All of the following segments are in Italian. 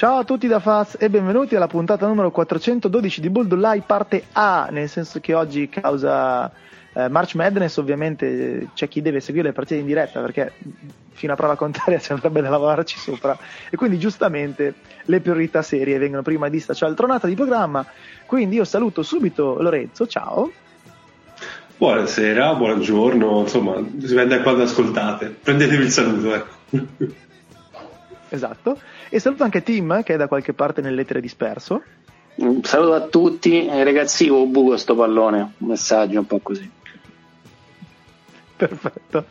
Ciao a tutti da Faz e benvenuti alla puntata numero 412 di Bulldulai parte A, nel senso che oggi causa eh, March Madness ovviamente c'è chi deve seguire le partite in diretta perché fino a prova contraria ci andrebbe da lavorarci sopra e quindi giustamente le priorità serie vengono prima di sta cialtronata di programma, quindi io saluto subito Lorenzo, ciao. Buonasera, buongiorno, insomma, dipende da quando ascoltate. Prendetevi il saluto, ecco. esatto. E saluto anche Tim, che è da qualche parte nell'etere disperso. Un saluto a tutti, eh, ragazzi, ho buco sto pallone, un messaggio un po' così. Perfetto.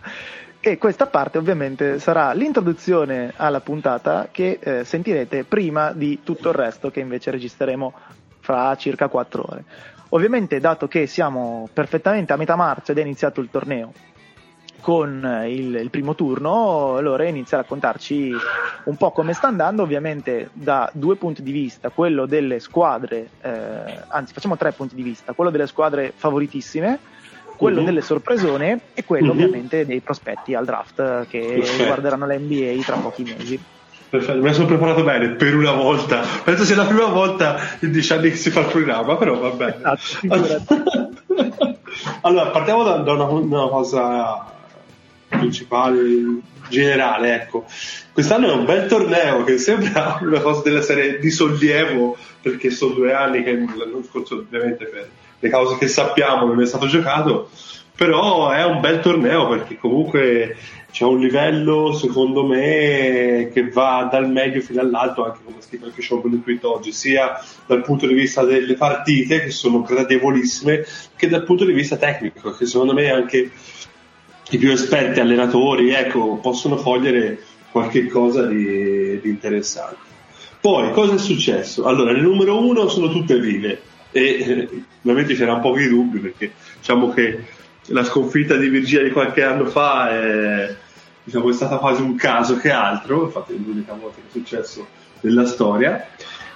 E questa parte ovviamente sarà l'introduzione alla puntata che eh, sentirete prima di tutto il resto che invece registreremo fra circa 4 ore. Ovviamente, dato che siamo perfettamente a metà marcia ed è iniziato il torneo con il, il, primo turno, allora inizia a raccontarci un po' come sta andando, ovviamente da due punti di vista, quello delle squadre, eh, anzi facciamo tre punti di vista, quello delle squadre favoritissime, quello uh-huh. delle sorpresone e quello uh-huh. ovviamente dei prospetti al draft che Perfetto. riguarderanno la NBA tra pochi mesi. Perfetto, mi sono preparato bene per una volta. Penso sia la prima volta in dieci anni che si fa il programma, però va bene. Esatto, allora, partiamo da, da una, una, cosa principale, generale. Ecco. Quest'anno è un bel torneo che sembra una cosa della serie di sollievo, perché sono due anni che l'anno scorso, ovviamente, per le cause che sappiamo, non è stato giocato. Però è un bel torneo perché comunque c'è un livello secondo me che va dal medio fino all'alto anche come scritto anche Sean nel tweet oggi sia dal punto di vista delle partite che sono gradevolissime che dal punto di vista tecnico che secondo me anche i più esperti allenatori ecco, possono cogliere qualche cosa di, di interessante poi cosa è successo? allora il numero uno sono tutte vive e eh, ovviamente c'erano pochi dubbi perché diciamo che la sconfitta di Virginia di qualche anno fa è, diciamo, è stata quasi un caso che altro, infatti è l'unica volta che è successo nella storia.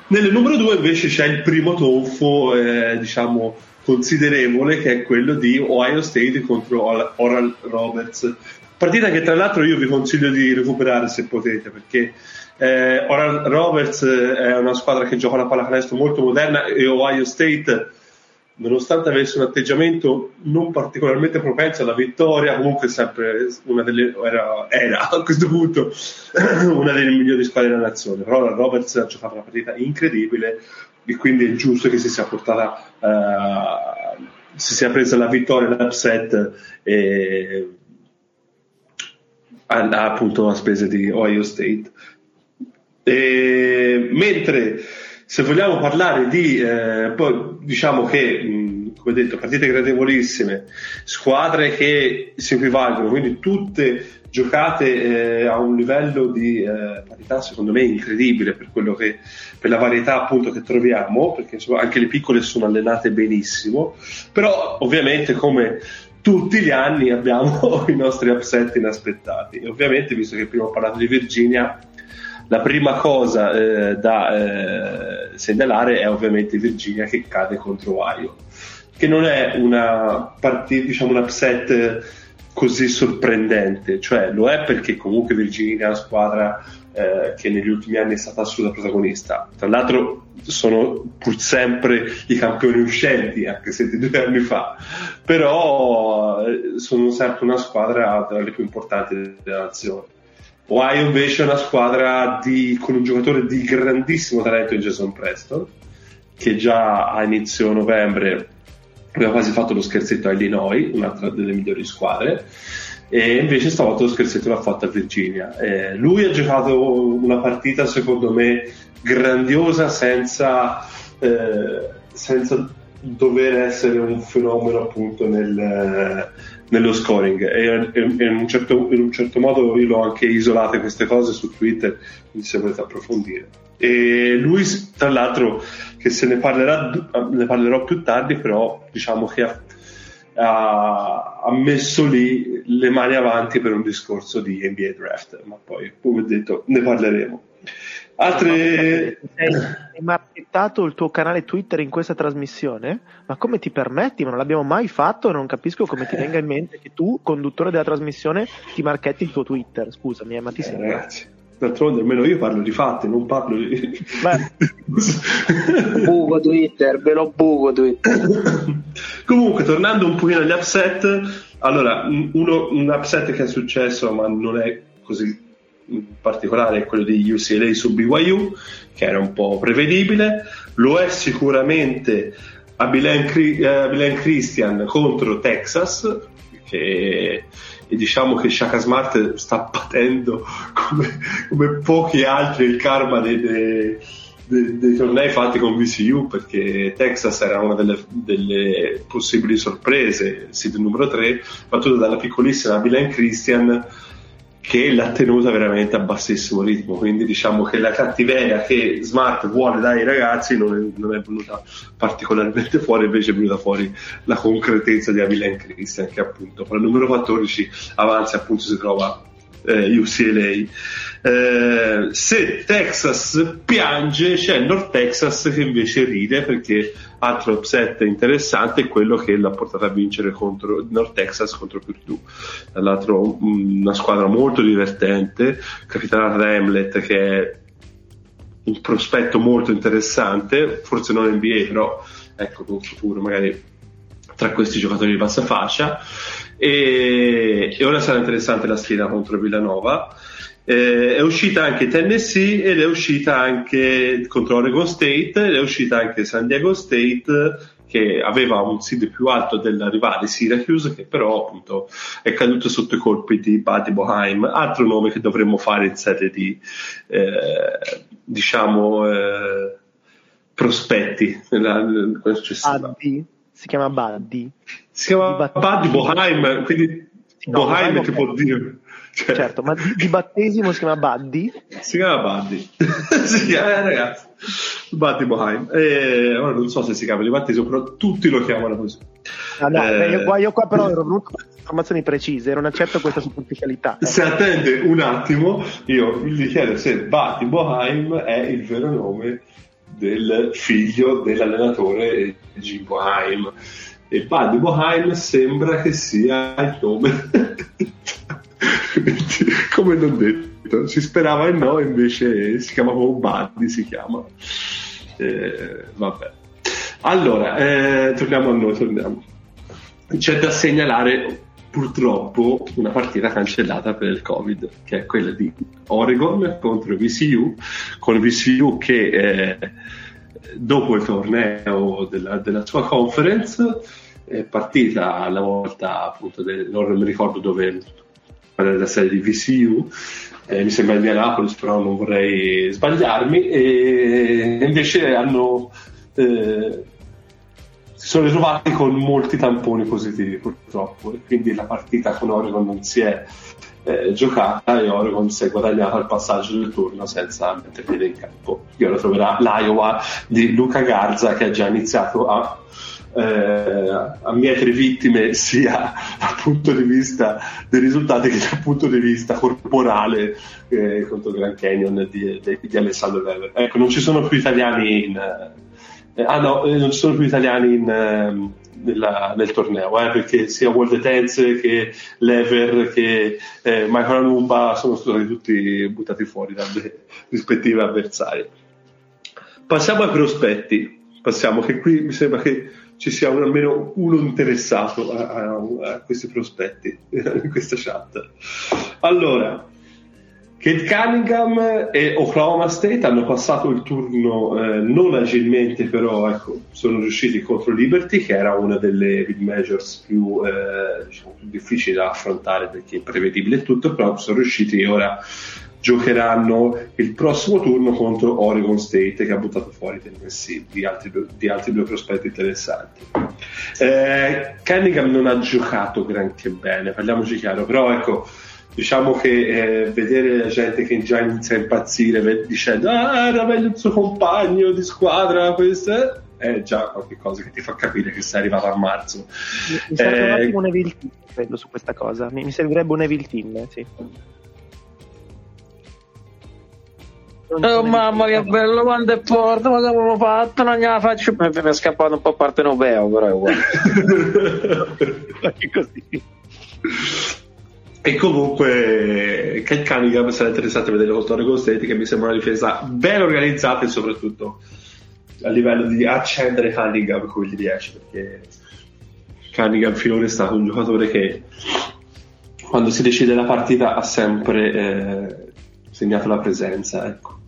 Nel numero due invece c'è il primo tonfo, eh, diciamo, considerevole che è quello di Ohio State contro Oral Roberts. Partita che tra l'altro io vi consiglio di recuperare se potete, perché eh, Oral Roberts è una squadra che gioca la pallacanestro molto moderna e Ohio State nonostante avesse un atteggiamento non particolarmente propenso alla vittoria, comunque sempre una delle, era, era a questo punto una delle migliori squadre della nazione. Però la Roberts ha giocato una partita incredibile e quindi è giusto che si sia portata, uh, si sia presa la vittoria, l'upset e, a, appunto a spese di Ohio State. E, mentre se vogliamo parlare di, eh, poi diciamo che, come detto, partite gradevolissime, squadre che si equivalgono, quindi tutte giocate eh, a un livello di eh, parità secondo me incredibile per, che, per la varietà appunto che troviamo, perché insomma, anche le piccole sono allenate benissimo, però ovviamente come tutti gli anni abbiamo i nostri upset inaspettati. E ovviamente, visto che prima ho parlato di Virginia, la prima cosa eh, da eh, segnalare è ovviamente Virginia che cade contro Ohio, che non è una partita, diciamo un upset così sorprendente, cioè lo è perché comunque Virginia è una squadra eh, che negli ultimi anni è stata assoluta protagonista. Tra l'altro sono pur sempre i campioni uscenti, anche se di due anni fa, però eh, sono sempre una squadra tra le più importanti della nazione. Ohio invece è una squadra di, con un giocatore di grandissimo talento in Jason Preston, che già a inizio novembre aveva quasi fatto lo scherzetto a Illinois, un'altra delle migliori squadre, e invece stavolta lo scherzetto l'ha fatto a Virginia. Eh, lui ha giocato una partita secondo me grandiosa senza, eh, senza dover essere un fenomeno appunto nel, nello scoring e, e, e in, un certo, in, un certo, modo io l'ho anche isolate queste cose su Twitter quindi se volete approfondire e lui tra l'altro che se ne parlerà ne parlerò più tardi però diciamo che ha, ha, ha messo lì le mani avanti per un discorso di NBA draft ma poi come detto ne parleremo Altre... Hai marchettato il tuo canale Twitter in questa trasmissione? Ma come ti permetti? Ma non l'abbiamo mai fatto e non capisco come ti venga in mente che tu, conduttore della trasmissione, ti marchetti il tuo Twitter. Scusami, eh, ma ti eh, sembra? Ragazzi, D'altronde almeno io parlo di fatti, non parlo di... buco Twitter, ve lo buco Twitter. Comunque, tornando un pochino agli upset, allora, uno, un upset che è successo, ma non è così particolare, è quello di UCLA su BYU, che era un po' prevedibile. Lo è sicuramente a Bilen, uh, Christian contro Texas, che e diciamo che Shaka Smart sta patendo come, come pochi altri il karma dei, dei, dei, dei, tornei fatti con VCU perché Texas era una delle, delle possibili sorprese, seed numero 3, battuta dalla piccolissima Bilen Christian che l'ha tenuta veramente a bassissimo ritmo. Quindi diciamo che la cattiveria che Smart vuole dai ragazzi non è, non è venuta particolarmente fuori, invece è venuta fuori la concretezza di Avilen Christian, che appunto con il numero 14 avanza appunto si trova eh, UCLA. Eh, se Texas piange, c'è North Texas che invece ride perché altro upset interessante è quello che l'ha portato a vincere contro North Texas contro Purdue. Dall'altro una squadra molto divertente, capitanata da Hamlet che è un prospetto molto interessante, forse non NBA, però ecco con futuro magari tra questi giocatori di bassa fascia. E, e ora sarà interessante la sfida contro Villanova. Eh, è uscita anche Tennessee ed è uscita anche contro Oregon State ed è uscita anche San Diego State che aveva un seed più alto del rivale Syracuse che però appunto è caduto sotto i colpi di Buddy Boheim altro nome che dovremmo fare in sede di eh, diciamo eh, prospetti nella, nella Buddy? si chiama Buddy? Si chiama Buddy Boheim? Quindi no, Boheim ti può dire cioè, certo, ma di, di, battesimo si chiama Buddy? Si chiama Buddy. chiama, eh, ragazzi, Buddy Boheim. Eh, ora non so se si chiama di battesimo, però tutti lo chiamano così. Ah, no, eh, io, qua, io, qua, però ero venuto con informazioni precise, non accetto questa superficialità. Eh. Se attende un attimo, io gli chiedo se Buddy Boheim è il vero nome del figlio dell'allenatore Jim Boheim. E Buddy Boheim sembra che sia il nome come non detto, si sperava il no, invece si chiama Buddy, si chiama. Eh, vabbè. Allora, eh, torniamo a noi, torniamo. C'è da segnalare purtroppo una partita cancellata per il Covid, che è quella di Oregon contro VCU, con VCU che eh, dopo il torneo della, della sua conference è partita alla volta appunto del, non mi ricordo dove della serie di VCU, eh, mi sembra Indianapolis, però non vorrei sbagliarmi, e invece hanno, eh, si sono ritrovati con molti tamponi positivi purtroppo, e quindi la partita con Oregon non si è eh, giocata e Oregon si è guadagnata il passaggio del turno senza mettere piede in campo. Io lo troverà l'Iowa di Luca Garza che ha già iniziato a eh, a mietere vittime sia dal punto di vista dei risultati che dal punto di vista corporale eh, contro Grand Canyon di, di, di Alessandro Weber. Ecco, non ci sono più italiani in... Eh, ah no, eh, non ci sono più italiani in, ehm, nella, nel torneo, eh, perché sia World Tense che Lever che eh, Michael Anumba sono stati tutti buttati fuori dalle rispettive avversarie. Passiamo ai prospetti. Passiamo che qui mi sembra che ci sia un, almeno uno interessato a, a, a, questi prospetti in questa chat. Allora, Kate Cunningham e Oklahoma State hanno passato il turno eh, non agilmente, però ecco, sono riusciti contro Liberty, che era una delle big majors più, eh, diciamo, più difficili da affrontare perché imprevedibile tutto, però sono riusciti ora giocheranno il prossimo turno contro Oregon State che ha buttato fuori Tennessee di altri, di altri due prospetti interessanti. Eh, Cunningham non ha giocato granché bene, parliamoci chiaro, però ecco, diciamo che eh, vedere la gente che già inizia a impazzire dicendo ah era meglio il suo compagno di squadra questo è già qualcosa che ti fa capire che sei arrivato a marzo. Mi, mi serve eh, un attimo un Evil Team credo su questa cosa. Mi, mi servirebbe un Evil Team sì Oh mamma che bello quando è forte, ma l'ho fatto? Non gliela faccio. Mi è scappato un po' parte noveo, però è uguale. così. e comunque Kyle Cunningham sarà interessante vedere contro Oregon State che mi sembra una difesa ben organizzata e soprattutto a livello di accendere Cunningham come gli riesce perché Cunningham finora è stato un giocatore che quando si decide la partita ha sempre eh, segnato la presenza ecco.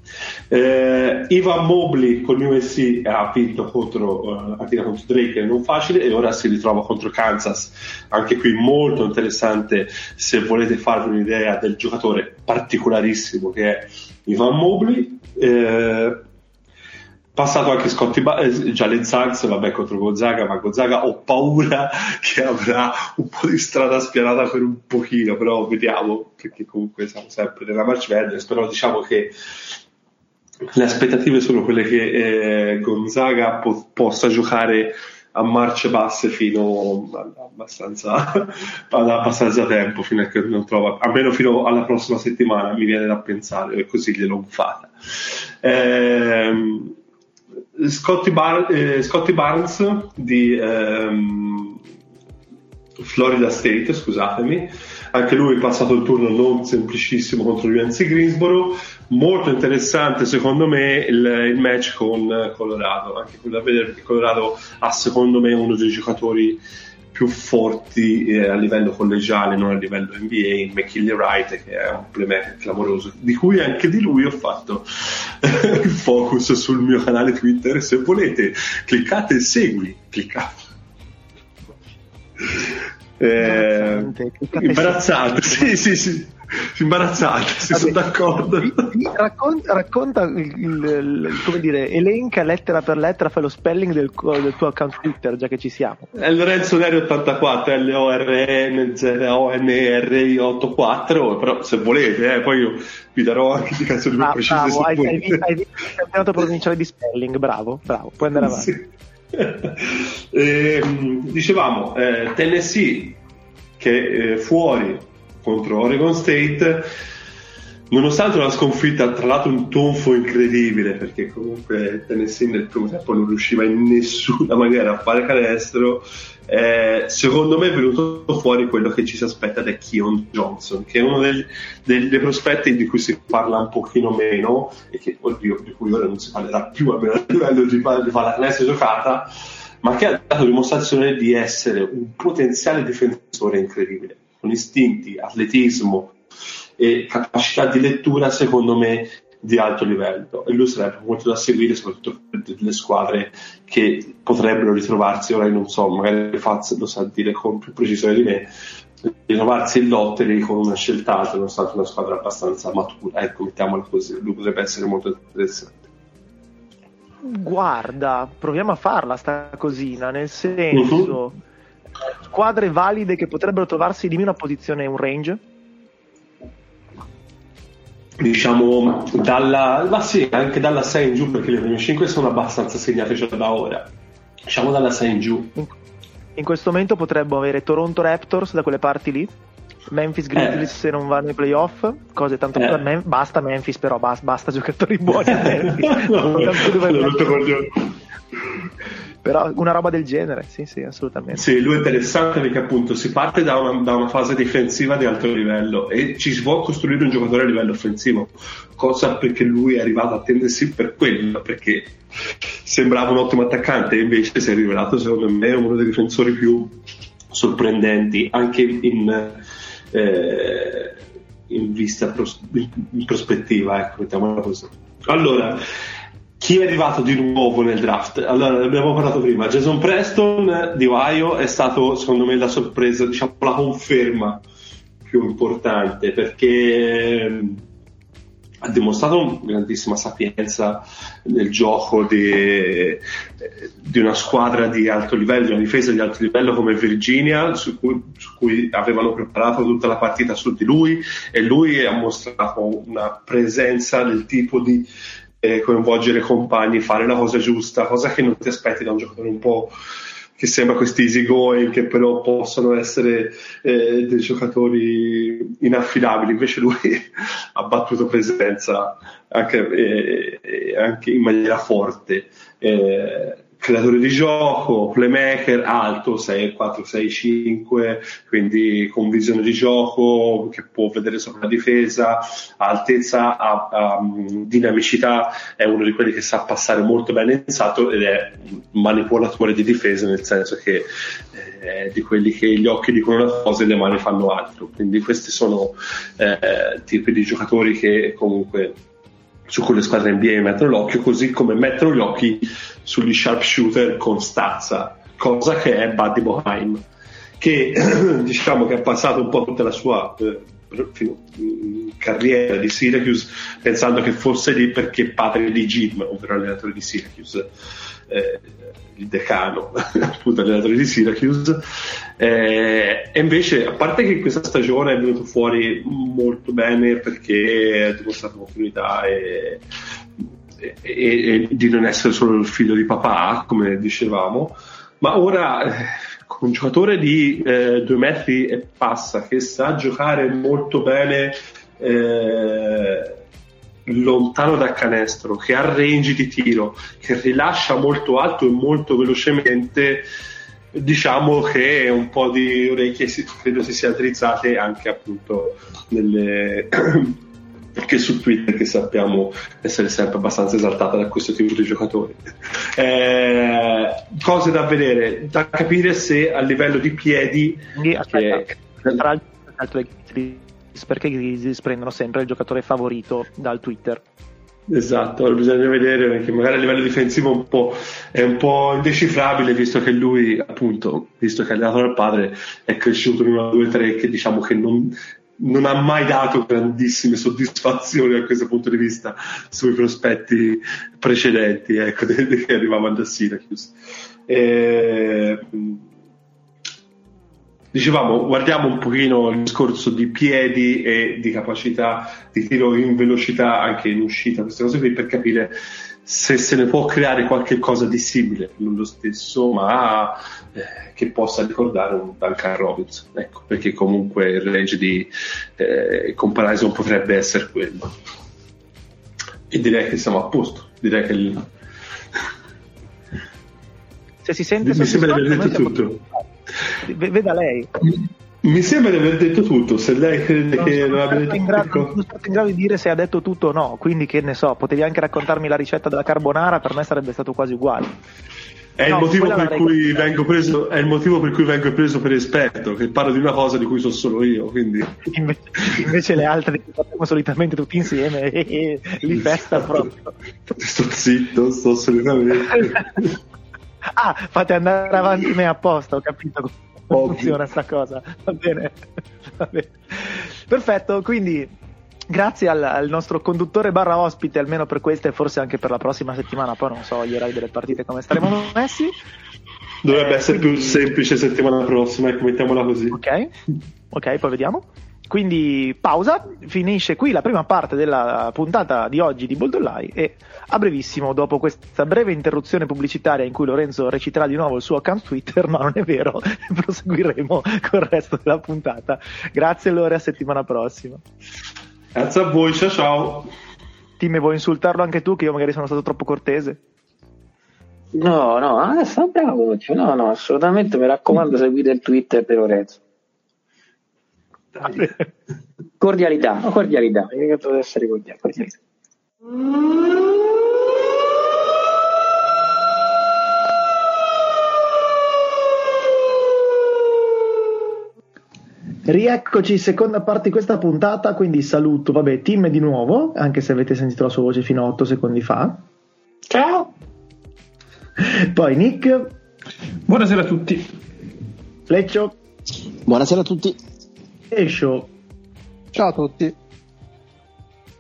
Eh, Ivan Mobley con l'USC ha vinto contro la partita contro Drake, non facile, e ora si ritrova contro Kansas. Anche qui molto interessante se volete farvi un'idea del giocatore particolarissimo che è Ivan Mobley. Eh, passato anche Scotti ba- eh, Jalen Sachs vabbè contro Gonzaga ma Gonzaga ho paura che avrà un po' di strada spianata per un pochino però vediamo perché comunque siamo sempre nella March Madness però diciamo che le aspettative sono quelle che eh, Gonzaga po- possa giocare a marce basse fino abbastanza, ad abbastanza tempo, fino a che non trova, almeno fino alla prossima settimana, mi viene da pensare, e così gliel'ho buffata. Eh, Scotty, Bar- eh, Scotty, Barnes di ehm, Florida State, scusatemi, anche lui è passato il turno non semplicissimo contro UNC Greensboro, molto interessante secondo me il, il match con Colorado, anche quello da vedere perché Colorado ha secondo me uno dei giocatori più forti eh, a livello collegiale, non a livello NBA, McKinley Wright, che è un playmaker clamoroso, di cui anche di lui ho fatto il focus sul mio canale Twitter. Se volete, cliccate segui, cliccate. Eh, imbarazzante, sì, sì, sì imbarazzate, si sono d'accordo. racconta, racconta il, il, il, come dire, elenca lettera per lettera, fai lo spelling del, del, tuo account Twitter, già che ci siamo. È Lorenzo Neri 84, L-O-R-N-Z-O-N-R-I-84, però se volete, eh, poi io vi darò anche indicazioni più ah, precise. Bravo, hai, hai, visto, hai visto il campionato provinciale di spelling, bravo, bravo, puoi andare avanti. Sì. dicevamo, eh, Tennessee che eh, fuori contro Oregon State nonostante una sconfitta tra l'altro un tonfo incredibile perché comunque Tennessee nel primo tempo non riusciva in nessuna maniera a fare canestro eh, secondo me è venuto fuori quello che ci si aspetta da Keon Johnson che è uno dei, dei, dei, prospetti di cui si parla un pochino meno e che oddio, di cui ora non si parlerà più almeno a livello di, di fare la canestro giocata ma che ha dato dimostrazione di essere un potenziale difensore incredibile con istinti, atletismo e capacità di lettura, secondo me, di alto livello. E lui sarebbe molto da seguire, soprattutto per delle squadre che potrebbero ritrovarsi, ora non so, magari Faz lo sa dire con più precisione di me, ritrovarsi in lottery con una scelta alta, nonostante una squadra abbastanza matura. Ecco, mettiamola così, lui potrebbe essere molto interessante. Guarda, proviamo a farla sta cosina, nel senso... Uh-huh squadre valide che potrebbero trovarsi di una posizione un range? Diciamo dalla, ma sì, anche dalla 6 in giù perché le prime 5 sono abbastanza segnate già da ora. Diciamo dalla 6 in giù. In, questo momento potremmo avere Toronto Raptors da quelle parti lì, Memphis Grizzlies eh. se non vanno ai playoff, cose tanto eh. Mem- basta Memphis però, basta, basta giocatori buoni a Memphis. no, no, no, però una roba del genere, sì, sì, assolutamente. Sì, lui è interessante perché appunto si parte da una, da una, fase difensiva di alto livello e ci si può costruire un giocatore a livello offensivo, cosa perché lui è arrivato a tendersi per quello, perché sembrava un ottimo attaccante e invece si è rivelato secondo me uno dei difensori più sorprendenti anche in, eh, in vista pros- in prospettiva, ecco, mettiamola così. Allora, chi è arrivato di nuovo nel draft? Allora, ne abbiamo parlato prima. Jason Preston di Ohio è stato, secondo me, la sorpresa, diciamo, la conferma più importante perché ehm, ha dimostrato grandissima sapienza nel gioco di, di, una squadra di alto livello, di una difesa di alto livello come Virginia, su cui, su cui, avevano preparato tutta la partita su di lui e lui ha mostrato una presenza del tipo di eh, coinvolgere i compagni, fare la cosa giusta, cosa che non ti aspetti da un giocatore un po' che sembra questi easy going, che però possono essere eh, dei giocatori inaffidabili. Invece lui ha battuto presenza anche, eh, anche in maniera forte. Eh, creatore di gioco, playmaker alto 6, 4, 6, 5, quindi con visione di gioco che può vedere sopra la difesa, altezza, a, a, dinamicità, è uno di quelli che sa passare molto bene in salto ed è un manipolatore di difesa nel senso che eh, è di quelli che gli occhi dicono una cosa e le mani fanno altro. Quindi questi sono eh, tipi di giocatori che comunque su cui le squadre NBA mettono l'occhio, così come mettono gli occhi sugli sharpshooter con stazza, cosa che è Buddy Boheim, che diciamo che ha passato un po' tutta la sua eh, mm, carriera di Syracuse pensando che fosse lì perché padre di Jim, ovvero allenatore di Syracuse. Eh, il decano, appunto allenatore di Syracuse. Eh, e invece, a parte che questa stagione è venuto fuori molto bene perché ha dimostrato continuità e, e, e, di non essere solo il figlio di papà, come dicevamo, ma ora eh, con un giocatore di eh, due metri e passa che sa giocare molto bene. Eh, lontano dal canestro, che ha range di tiro, che rilascia molto alto e molto velocemente, diciamo che un po' di orecchie si, credo si sia drizzate anche appunto nelle, che su Twitter che sappiamo essere sempre abbastanza esaltata da questo tipo di giocatori. Eh, cose da vedere, da capire se a livello di piedi... Aspetta, che... tra l'altro perché i Grizzlies prendono sempre il giocatore favorito dal Twitter. Esatto, bisogna vedere perché magari a livello difensivo un è un po' indecifrabile visto che lui, appunto, visto che è allenato dal padre, è cresciuto in una 2-3 che diciamo che non, non, ha mai dato grandissime soddisfazioni da questo punto di vista sui prospetti precedenti ecco, che arrivavano da Syracuse. E, Dicevamo, guardiamo un pochino il discorso di piedi e di capacità di tiro in velocità anche in uscita, queste cose qui per capire se se ne può creare qualche cosa di simile, non lo stesso, ma eh, che possa ricordare un Duncan Robinson, ecco, perché comunque il range di eh, comparison potrebbe essere quello. E direi che siamo a posto, direi che il... se si sente mi sembra di aver detto tutto. Veda lei. Mi sembra di aver detto tutto, se lei crede non che non abbia detto grado, Non sono stato in grado di dire se ha detto tutto o no, quindi che ne so, potevi anche raccontarmi la ricetta della carbonara, per me sarebbe stato quasi uguale. È, no, il preso, è, il motivo per cui vengo preso, per esperto, che parlo di una cosa di cui so solo io. Quindi. Invece, invece le altre che facciamo solitamente tutti insieme e, li festa proprio. Sto zitto, sto solitamente. Ah, fate andare avanti me apposta, ho capito come funziona sta cosa. Va bene. Va bene. Perfetto, quindi grazie al, al, nostro conduttore barra ospite, almeno per questa e forse anche per la prossima settimana, poi non so gli orari delle partite come staremo messi. Dovrebbe eh, essere quindi... più semplice settimana prossima, ecco, mettiamola così. Ok, ok, poi vediamo. Quindi pausa, finisce qui la prima parte della puntata di oggi di Boldolai e a brevissimo, dopo questa breve interruzione pubblicitaria in cui Lorenzo reciterà di nuovo il suo account Twitter, no non è vero, proseguiremo col resto della puntata. Grazie Lore, a settimana prossima. Grazie a voi, ciao ciao. Tim, vuoi insultarlo anche tu che io magari sono stato troppo cortese? No, no, adesso ah, bravo, no, no, assolutamente mi raccomando seguite il Twitter di Lorenzo. Cordialità, cordialità, io deve essere cordiale, cordialità. Rieccoci, seconda parte di questa puntata, quindi saluto, vabbè, Tim di nuovo, anche se avete sentito la sua voce fino a 8 secondi fa. Ciao! Poi Nick. Buonasera a tutti. Leccio. Buonasera a tutti Show. Ciao a tutti.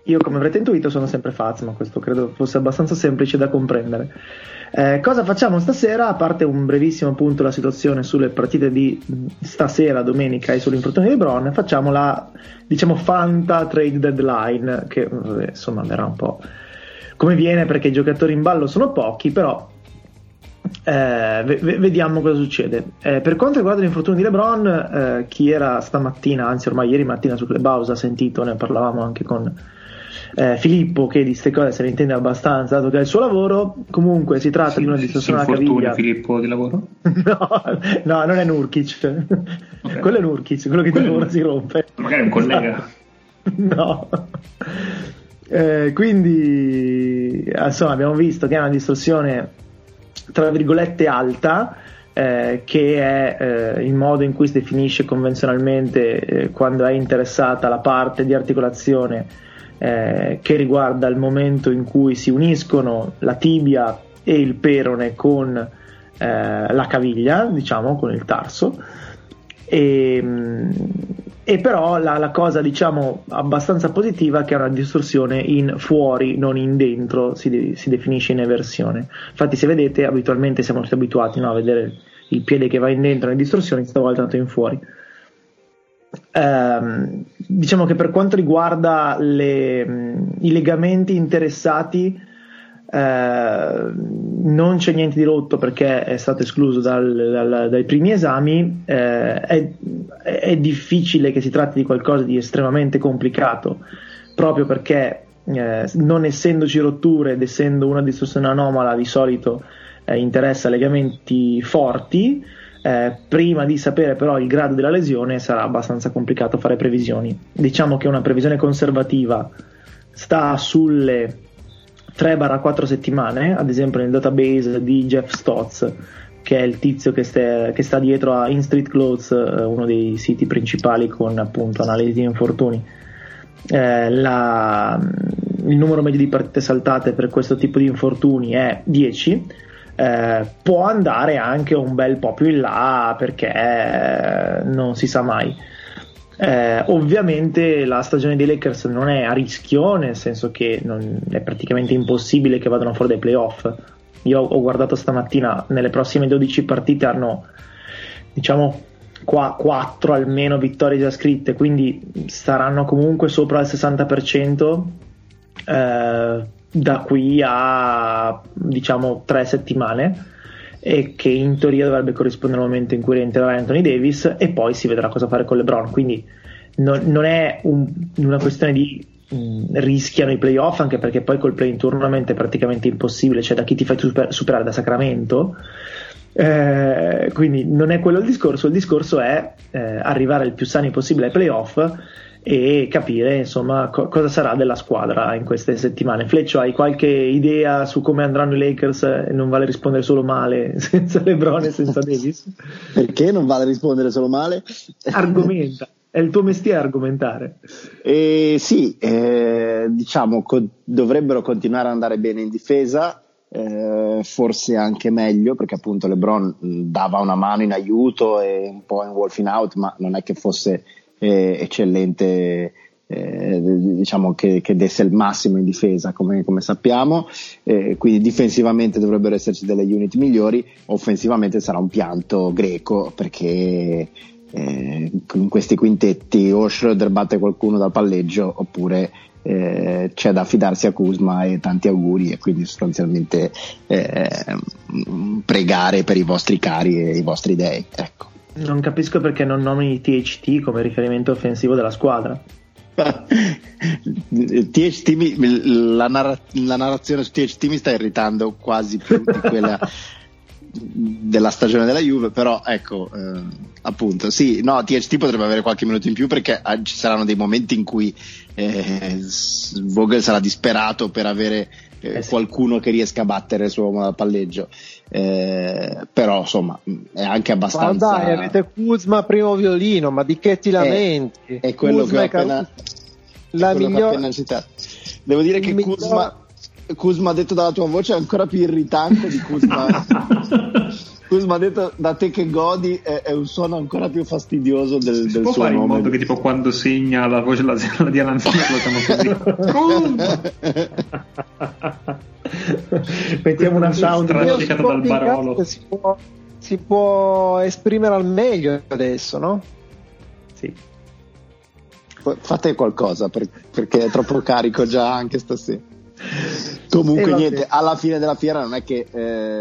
Io, come avrete intuito, sono sempre Faz, ma questo credo fosse abbastanza semplice da comprendere. Eh, cosa facciamo stasera? A parte un brevissimo appunto la situazione sulle partite di stasera, domenica e sull'infortunio di Bron, facciamo la diciamo Fanta Trade Deadline, che vabbè, insomma verrà un po' come viene perché i giocatori in ballo sono pochi, però eh, v- vediamo cosa succede. Eh, per quanto riguarda l'infortunio di LeBron, eh, chi era stamattina, anzi ormai ieri mattina su Clubhouse ha sentito, ne parlavamo anche con eh, Filippo che di queste cose se ne intende abbastanza dato che è il suo lavoro. Comunque si tratta sì, di una distorsione alla caviglia. Filippo di lavoro? no, no, non è Nurkic. Okay. quello è Nurkic quello che quello... di lavoro si rompe. Magari è un collega. No. Eh, quindi insomma abbiamo visto che è una distorsione tra virgolette alta eh, che è eh, il modo in cui si definisce convenzionalmente eh, quando è interessata la parte di articolazione eh, che riguarda il momento in cui si uniscono la tibia e il perone con eh, la caviglia, diciamo, con il tarso. E, mm, e però la, la, cosa diciamo abbastanza positiva è che è una distorsione in fuori, non in dentro, si, de- si definisce in eversione. Infatti se vedete abitualmente siamo tutti abituati no, a vedere il piede che va in dentro nelle distorsioni, stavolta è andato in fuori. Um, diciamo che per quanto riguarda le, i legamenti interessati, uh, non c'è niente di rotto perché è stato escluso dal, dal, dai primi esami. Uh, è, è, difficile che si tratti di qualcosa di estremamente complicato proprio perché, uh, non essendoci rotture ed essendo una distorsione anomala, di solito interessa legamenti forti. Eh, prima di sapere però il grado della lesione sarà abbastanza complicato fare previsioni. Diciamo che una previsione conservativa sta sulle 3-4 settimane, ad esempio nel database di Jeff Stotz, che è il tizio che, ste, che sta dietro a In Street Clothes, eh, uno dei siti principali con appunto analisi di infortuni. Eh, la, il numero medio di partite saltate per questo tipo di infortuni è 10 eh, può andare anche un bel po' più in là perché non si sa mai. Eh, ovviamente la stagione dei Lakers non è a rischio, nel senso che è praticamente impossibile che vadano fuori dai playoff. Io ho guardato stamattina, nelle prossime 12 partite hanno, diciamo, qua 4 almeno vittorie già scritte, quindi saranno comunque sopra il 60%. Eh, da qui a diciamo tre settimane e che in teoria dovrebbe corrispondere al momento in cui rientrerà Anthony Davis e poi si vedrà cosa fare con LeBron. Quindi non, non è un, una questione di mh, rischiano i playoff anche perché poi col play in tournament è praticamente impossibile cioè da chi ti fai super, superare da Sacramento. Eh, quindi non è quello il discorso il discorso è eh, arrivare il più sani possibile ai playoff e capire insomma co- cosa sarà della squadra in queste settimane. Fleccio, hai qualche idea su come andranno i Lakers non vale rispondere solo male senza LeBron e senza Davis? Perché non vale rispondere solo male? Argomenta. È il tuo mestiere argomentare. Eh, sì, eh, diciamo co- dovrebbero continuare ad andare bene in difesa, eh, forse anche meglio perché appunto LeBron dava una mano in aiuto e un po' in wolfing out, ma non è che fosse eh, eccellente eh, diciamo che, che, desse il massimo in difesa come, come sappiamo. Eh, quindi difensivamente dovrebbero esserci delle unit migliori offensivamente sarà un pianto greco perché eh, in questi quintetti o Schroeder batte qualcuno dal palleggio oppure eh, c'è da affidarsi a Kuzma e tanti auguri e quindi sostanzialmente eh, pregare per i vostri cari e i vostri dei ecco non capisco perché non nomini THT come riferimento offensivo della squadra. THT mi, la, narra, la, narrazione su THT mi sta irritando quasi più di quella della stagione della Juve, però ecco, eh, appunto, sì, no, THT potrebbe avere qualche minuto in più perché eh, ci saranno dei momenti in cui eh, Vogel sarà disperato per avere eh, sì. qualcuno che riesca a battere il suo palleggio. Eh, però insomma è anche abbastanza. Ma dai, avete Kuzma primo violino, ma di che ti lamenti? È, è quello Kuzma che ho appena, la miglior... appena citato. Devo dire che miglior... Kuzma, Kuzma detto dalla tua voce è ancora più irritante di Kuzma. Kuzma detto da te che godi è, è, un suono ancora più fastidioso del, del può suo fare nome. in modo che tipo quando segna la voce la, la l'anziano lo così mettiamo una sound strascicata dal Barolo. si può, si può esprimere al meglio adesso no? sì. Fate qualcosa per, perché è troppo carico già anche stasera. Comunque niente alla fine della fiera non è che eh,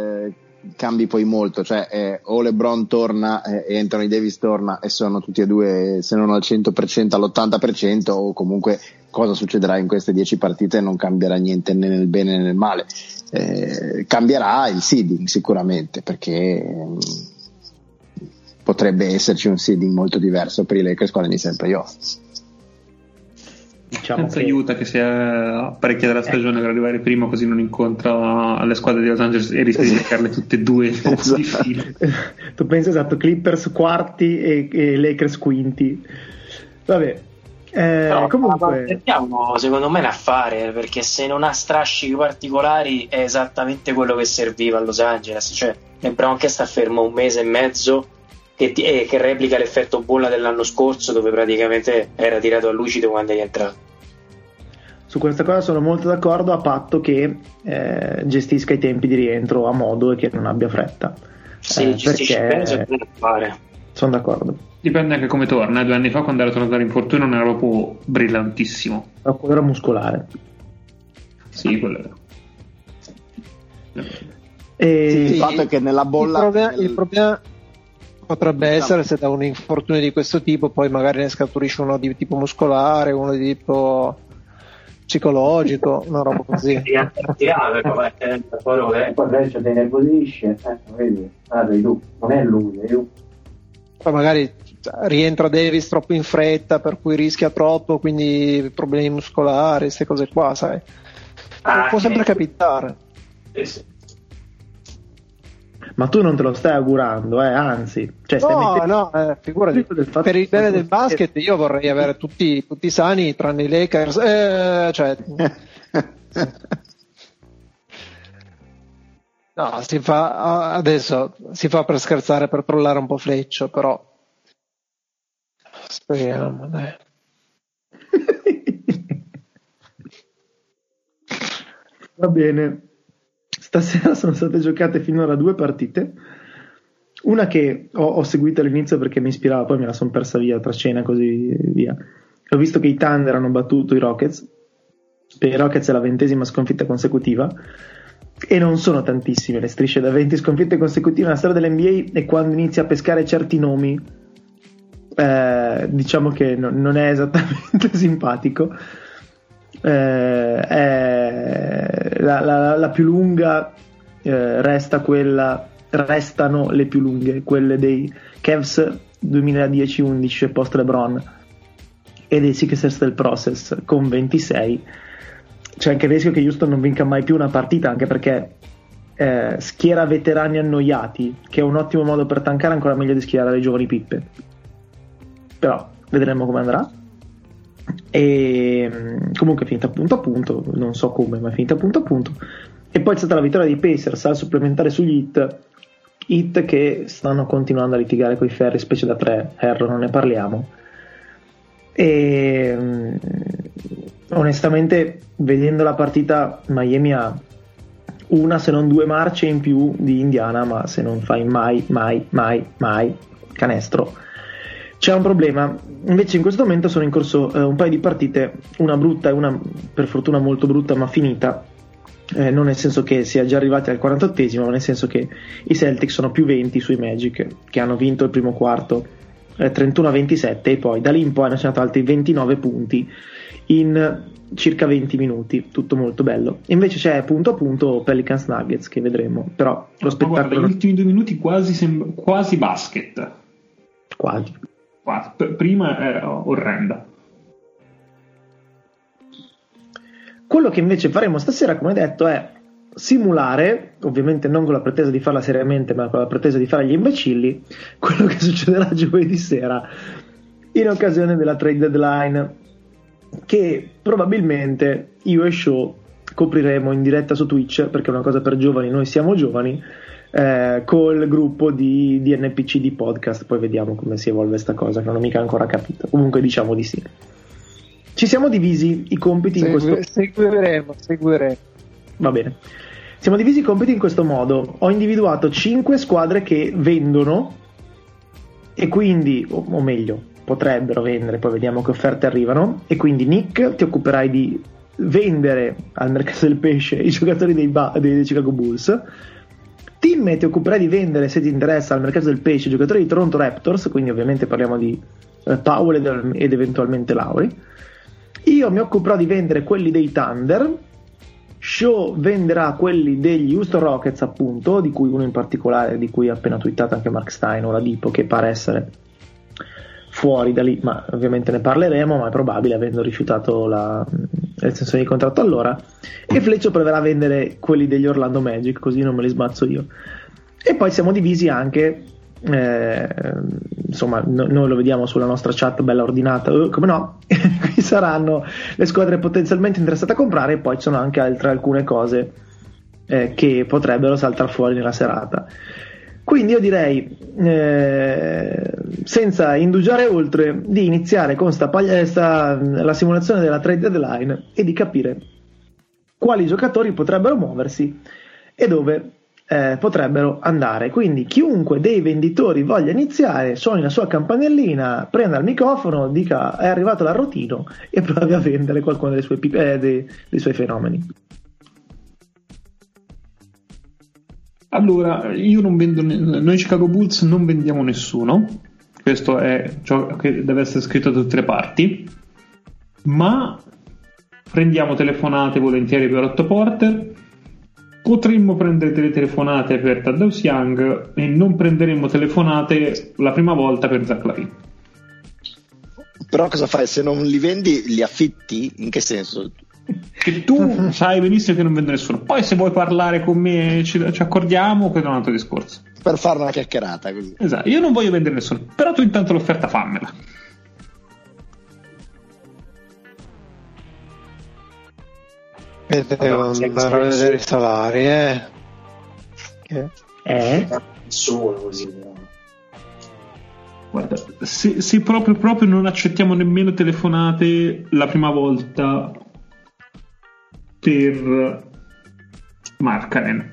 cambi poi molto, cioè eh, o LeBron torna eh, e Anthony Davis torna e sono tutti e due se non al 100% all'80% o comunque cosa succederà in queste 10 partite non cambierà niente né nel bene né nel male. Eh, cambierà il seeding sicuramente perché mh, potrebbe esserci un seeding molto diverso per i Lakers quando inizia il playoff. Diciamo Senza che... aiuta che sia parecchia della stagione per arrivare primo così non incontra le squadre di Los Angeles e rischia di beccarle tutte e due esatto. di fila. tu pensi esatto Clippers quarti e, e Lakers quinti vabbè eh, no, comunque cerchiamo secondo me un affare perché se non ha strascichi particolari è esattamente quello che serviva a Los Angeles cioè LeBron che sta fermo un mese e mezzo che, ti, eh, che, replica l'effetto bolla dell'anno scorso dove praticamente era tirato a lucido quando è entrato su questa cosa sono molto d'accordo a patto che eh, gestisca i tempi di rientro a modo e che non abbia fretta sì, eh, perché fare. sono d'accordo Dipende anche come torna. Due anni fa, quando era tornato dall'infortunio, non era proprio brillantissimo. Ma quello era muscolare. Sì, quello era. E... Sì, il fatto è che nella bolla. Il problema, il problema potrebbe diciamo. essere se da un infortunio di questo tipo poi magari ne scaturisce uno di tipo muscolare, uno di tipo psicologico, una roba così. Poi invece ti nervosisce, eh, vedi, ah, tu, non è lui, è io. Poi magari rientra Davis troppo in fretta, per cui rischia troppo, quindi problemi muscolari, queste cose qua, sai. Ah, può sempre capitare. Sì, sì. Ma tu non te lo stai augurando, eh? anzi, cioè stai no, mettendo... no, eh, figurati, per il bene del basket io vorrei avere tutti, tutti sani tranne i Lakers, eh, cioè... No, si fa adesso si fa per scherzare, per trollare un po' Fleccio, però speriamo, dai. Va bene. Stasera sono state giocate finora due partite. Una che ho, ho seguito all'inizio perché mi ispirava, poi me la sono persa via tra cena e così via. Ho visto che i Thunder hanno battuto i Rockets. Per i Rockets è la ventesima sconfitta consecutiva e non sono tantissime le strisce da 20 sconfitte consecutive nella storia dell'NBA e quando inizia a pescare certi nomi eh, diciamo che no, non è esattamente simpatico eh, è la, la, la, più lunga eh, resta quella restano le più lunghe quelle dei Cavs 2010-11 post LeBron e dei Sixers del Process con 26 c'è anche il rischio che Houston non vinca mai più una partita, anche perché eh, schiera veterani annoiati, che è un ottimo modo per tankare, ancora meglio di schierare le giovani pippe. Però vedremo come andrà. E comunque è finita punto a punto, non so come, ma è finita punto a punto. E poi c'è stata la vittoria dei Pacers al supplementare sugli hit. Hit che stanno continuando a litigare con i ferri, specie da tre, Erro, non ne parliamo. E mm, onestamente vedendo la partita Miami ha una se non due marce in più di Indiana ma se non fai mai mai mai mai canestro c'è un problema invece in questo momento sono in corso eh, un paio di partite una brutta e una per fortuna molto brutta ma finita eh, non nel senso che sia già arrivati al 48esimo ma nel senso che i Celtics sono più 20 sui Magic che hanno vinto il primo quarto eh, 31 a 27 e poi da lì in poi hanno segnato altri 29 punti in circa 20 minuti, tutto molto bello. Invece c'è punto a punto Pelicans Nuggets che vedremo, però lo spettacolo... Guarda, gli ultimi due minuti quasi, sem- quasi basket. Quasi. P- prima era orrenda. Quello che invece faremo stasera, come detto, è simulare, ovviamente non con la pretesa di farla seriamente, ma con la pretesa di fare gli imbecilli, quello che succederà giovedì sera in occasione della trade deadline che probabilmente io e Show copriremo in diretta su Twitch perché è una cosa per giovani, noi siamo giovani eh, col gruppo di, di NPC di podcast. Poi vediamo come si evolve questa cosa che non ho mica ancora capito. Comunque diciamo di sì. Ci siamo divisi i compiti Segui, in questo seguiremo, seguiremo. Va bene. Siamo divisi i compiti in questo modo. Ho individuato 5 squadre che vendono e quindi o, o meglio potrebbero vendere, poi vediamo che offerte arrivano. E quindi Nick ti occuperai di vendere al mercato del pesce i giocatori dei, ba- dei Chicago Bulls. Timme ti occuperai di vendere, se ti interessa, al mercato del pesce, giocatori di Toronto Raptors, quindi ovviamente parliamo di eh, Powell ed, ed eventualmente Lauri. Io mi occuperò di vendere quelli dei Thunder. Show venderà quelli degli Houston Rockets, appunto, di cui uno in particolare, di cui ha appena twittato anche Mark Stein, ora Dipo, che pare essere fuori da lì, ma ovviamente ne parleremo, ma è probabile avendo rifiutato la, l'estensione di contratto allora. E Fleccio proverà a vendere quelli degli Orlando Magic, così non me li sbazzo io. E poi siamo divisi anche, eh, insomma, no- noi lo vediamo sulla nostra chat bella ordinata, eh, come no, qui saranno le squadre potenzialmente interessate a comprare e poi ci sono anche altre alcune cose eh, che potrebbero saltare fuori nella serata. Quindi io direi, eh, senza indugiare oltre, di iniziare con sta paglia- sta- la simulazione della trade deadline e di capire quali giocatori potrebbero muoversi e dove eh, potrebbero andare. Quindi chiunque dei venditori voglia iniziare, suoni la sua campanellina, prenda il microfono, dica è arrivato l'arrotino e provi a vendere qualcuno dei suoi, eh, dei- dei suoi fenomeni. Allora, io non vendo, noi Chicago Bulls non vendiamo nessuno, questo è ciò che deve essere scritto da tutte le parti, ma prendiamo telefonate volentieri per Otto Porter, potremmo prendere delle telefonate per Taddeus Young e non prenderemo telefonate la prima volta per Zach Lavin. Però cosa fai? Se non li vendi, li affitti? In che senso? Che tu sai benissimo che non vendo nessuno. Poi se vuoi parlare con me ci, ci accordiamo, quello è un altro discorso. Per fare una chiacchierata così. Esatto, io non voglio vendere nessuno, però tu intanto l'offerta fammela. E devo andare a vedere i salari, eh. Che- Eh? Nessuno così. Guarda, se, se proprio, proprio non accettiamo nemmeno telefonate la prima volta per Markkanen,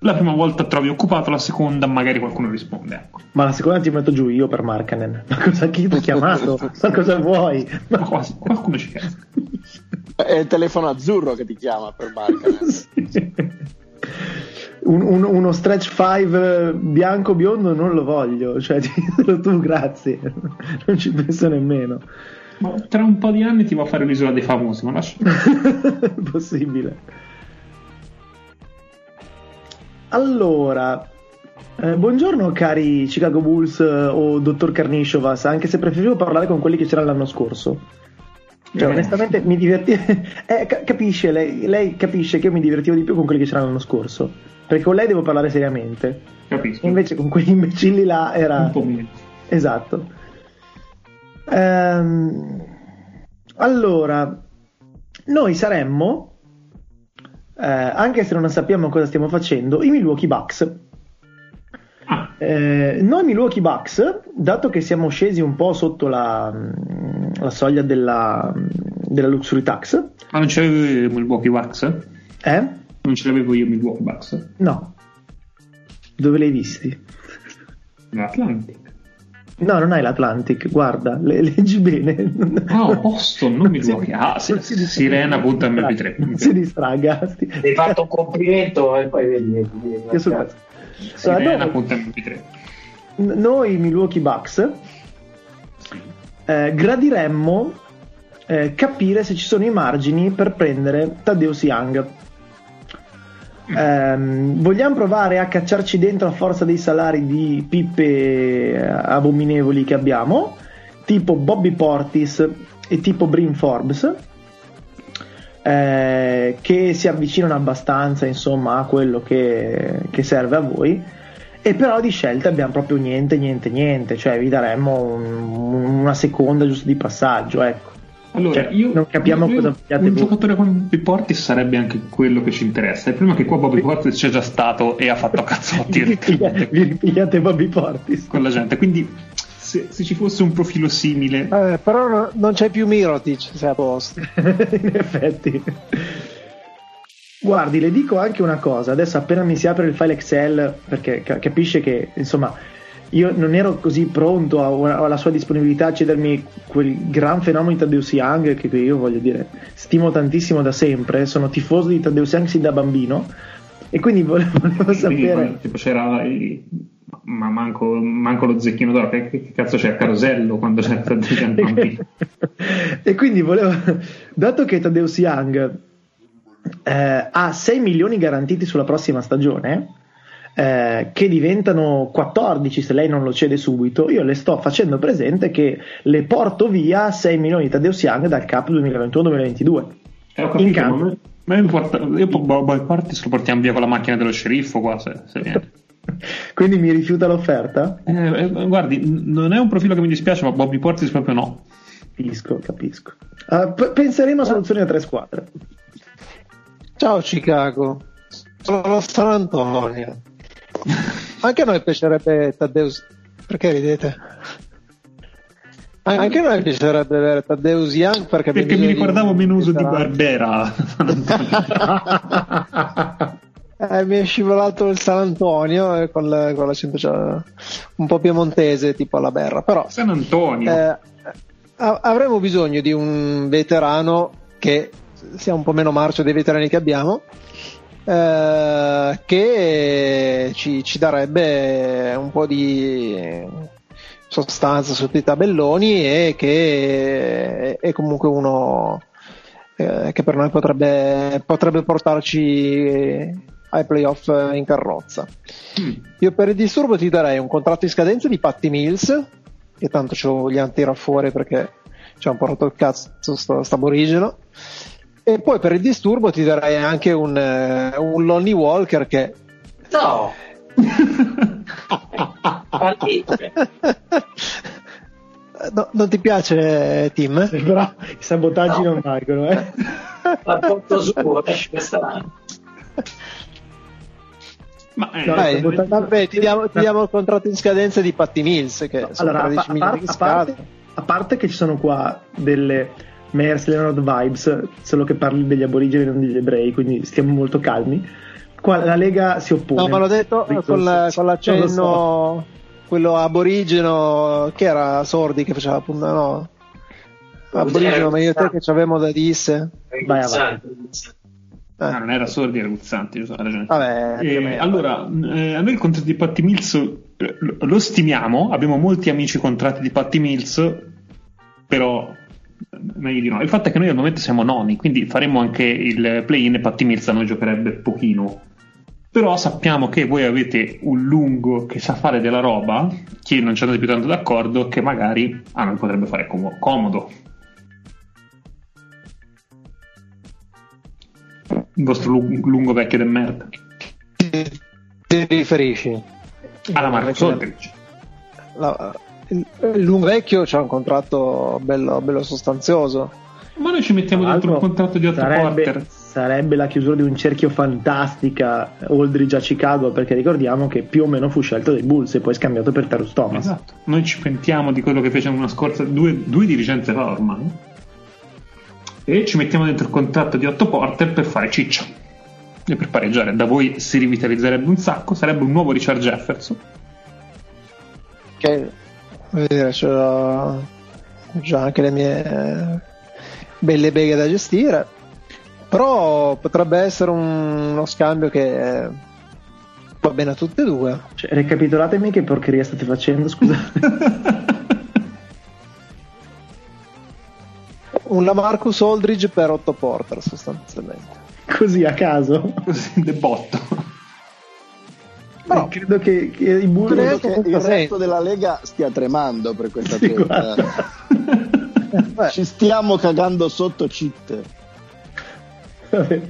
la prima volta trovi occupato, la seconda magari qualcuno risponde. Ecco. Ma la seconda ti metto giù io per Markanen. Ma cosa chi ti ha chiamato? Ma cosa vuoi? Ma quasi, qualcuno ci chiede. È il telefono azzurro che ti chiama per Marca. Sì. Un- un- uno stretch 5 bianco biondo non lo voglio, cioè ditelo tu, grazie, non ci penso nemmeno. Ma tra un po' di anni ti va a fare l'isola dei famosi, ma lascia. Possibile. Allora, eh, buongiorno cari Chicago Bulls eh, o dottor Carnisciovas, anche se preferivo parlare con quelli che c'erano l'anno scorso. Cioè, Eh. onestamente mi divertivo. Eh, ca- capisce, lei, lei capisce che io mi divertivo di più con quelli che c'erano l'anno scorso. Perché con lei devo parlare seriamente. Capisco. Invece con quegli imbecilli là era. un po' meno. Esatto. Ehm, allora, noi saremmo, eh, anche se non sappiamo cosa stiamo facendo, i Milwaukee Bucks. Ah, Eh, noi Milwaukee Bucks, dato che siamo scesi un po' sotto la, la soglia della, della luxury tax, ma non ce l'avevo io Milwaukee Bucks? eh? Non ce l'avevo io Milwaukee Bucks? No. Dove li hai visti? L'Atlantic. No, non hai l'Atlantic, guarda, le- leggi bene. Ah, Boston, non Milwaukee. Ah, sì, Non si distraga. Sirena punta MP3. Non si distraga. sti- Mi hai fatto un complimento e poi vedi. vedi- Che sul cazzo. Allora, Sirena noi- punta MP3. N- noi Milwaukee Bucks eh, gradiremmo eh, capire se ci sono i margini per prendere Taddeus Young. Ehm, vogliamo provare a cacciarci dentro a forza dei salari di pippe eh, abominevoli che abbiamo, tipo Bobby Portis e tipo Brin Forbes, eh, che si avvicinano abbastanza insomma a quello che, che serve a voi. E però di scelte abbiamo proprio niente, niente, niente, cioè vi daremmo un- una seconda giusto di passaggio, ecco. Allora, Cioè, io non capiamo io- cosa vogliate Un voi. giocatore come Bobby Portis sarebbe anche quello che ci interessa. Il prima che qua Bobby Portis c'è già stato e ha fatto cazzotti vi ripigliate, vi ripigliate Bobby Portis. con la gente. Quindi, se, se ci fosse un profilo simile, Eh, però no- non c'è più Mirotic, sei a posto. in effetti. Guardi, le dico anche una cosa, adesso appena mi si apre il file Excel, perché ca- capisce che insomma io non ero così pronto alla sua disponibilità a cedermi quel gran fenomeno di Tadeusz Young che io voglio dire stimo tantissimo da sempre, sono tifoso di Tadeusz Young sin da bambino E quindi volevo, volevo sapere... Tipo c'era i- ma manco, manco lo zecchino d'oro, che, che cazzo c'è a Carosello quando c'è Federico Campi? e quindi volevo, dato che Tadeusz Young eh, ha 6 milioni garantiti sulla prossima stagione, eh, che diventano 14 se lei non lo cede subito, io le sto facendo presente che le porto via 6 milioni di Tadeusz Young dal cap 2021-2022. Eh, ho In capito, campo. ma ma io, porto, io boh, boh, parti se lo portiamo via con la macchina dello sceriffo qua, se, se viene. Quindi mi rifiuta l'offerta? Eh, eh, guardi, non è un profilo che mi dispiace, ma Bobby Portis proprio no. Capisco, capisco. Uh, p- penseremo a soluzioni a tre squadre. Ciao Chicago, sono San Antonio. Anche a noi piacerebbe Taddeus. Perché ridete? Anche a noi piacerebbe avere Taddeus Young perché, Perché mi ricordavo meno uso di Barbera. Eh, mi è scivolato il San Antonio eh, con, la- con l'accento cioè, un po' piemontese tipo alla berra. Però San Antonio. eh, avremo bisogno di un veterano che sia un po' meno marcio dei veterani che abbiamo, eh, che ci, ci darebbe un po' di sostanza sotto i tabelloni e che è comunque uno eh, che per noi potrebbe, potrebbe portarci ai playoff in carrozza. Mm. Io per il disturbo ti darei un contratto in scadenza di Patti Mills, che tanto ce lo vogliamo tirare fuori perché ci ha un po' rotto il cazzo sto, sto aborigeno. E poi per il disturbo ti darei anche un, eh, un Lonnie Walker che No! Partite. No, non ti piace Tim? Però i sabotaggi non valgono, eh. La porto su, quest'anno. Ma eh, No, Dai, sabotaggio- vabbè, ti, diamo, ti diamo il contratto in scadenza di Patti Mills che sono Allora, a, 13 pa- a milioni par- a parte, a parte che ci sono qua delle Meyers Leonard vibes, solo che parli degli aborigeni e non degli ebrei, quindi stiamo molto calmi. Qua la Lega si oppone. No, ma l'ho detto Ricorso- con, la- con Non lo so. l'accenno quello aborigeno che era Sordi che faceva punta no aborigeno ma io e te che ci avevamo da disse Vai Guzzanti, ah, non era sordi, era Guzzanti, giusto, hai ragione. vabbè Eh, allora, eh, a noi il contratto di Patti Mills lo, stimiamo, abbiamo molti amici contratti di Patti Mills, però meglio di no. Il fatto è che noi al momento siamo noni, quindi faremo anche il play-in e Patti Mills a noi giocherebbe pochino. Però sappiamo che voi avete un lungo che sa fare della roba, che non ci andate più tanto d'accordo, che magari a noi potrebbe fare com- comodo. Il vostro lu- lungo vecchio del merda. ti riferisci Alla Marco Soldrich. La- il, il lungo vecchio c'ha un contratto bello, bello sostanzioso Ma noi ci mettiamo Tra dentro un contratto di 8 sarebbe, quarter. sarebbe la chiusura di un cerchio fantastica Aldridge a Chicago perché ricordiamo che più o meno fu scelto dai Bulls e poi scambiato per Terus Thomas Esatto. Noi ci pentiamo di quello che fecero una scorsa due, due dirigenze fa ormai. E ci mettiamo dentro il contratto di 8 porter per fare ciccia. E per pareggiare. Da voi si rivitalizzerebbe un sacco, sarebbe un nuovo Richard Jefferson. che c'ho ho già anche le mie belle beghe da gestire. Però potrebbe essere un- uno scambio che va bene a tutte e due. Cioè, recapitolatemi che porcheria state facendo scusate un Lamarcus Aldridge per 8 porter sostanzialmente. Così a caso? Così, de botto. No. credo che, che i Bulls che il resto senso. della Lega stia tremando per questa Sì, Ci stiamo cagando sotto cheat. Vabbè,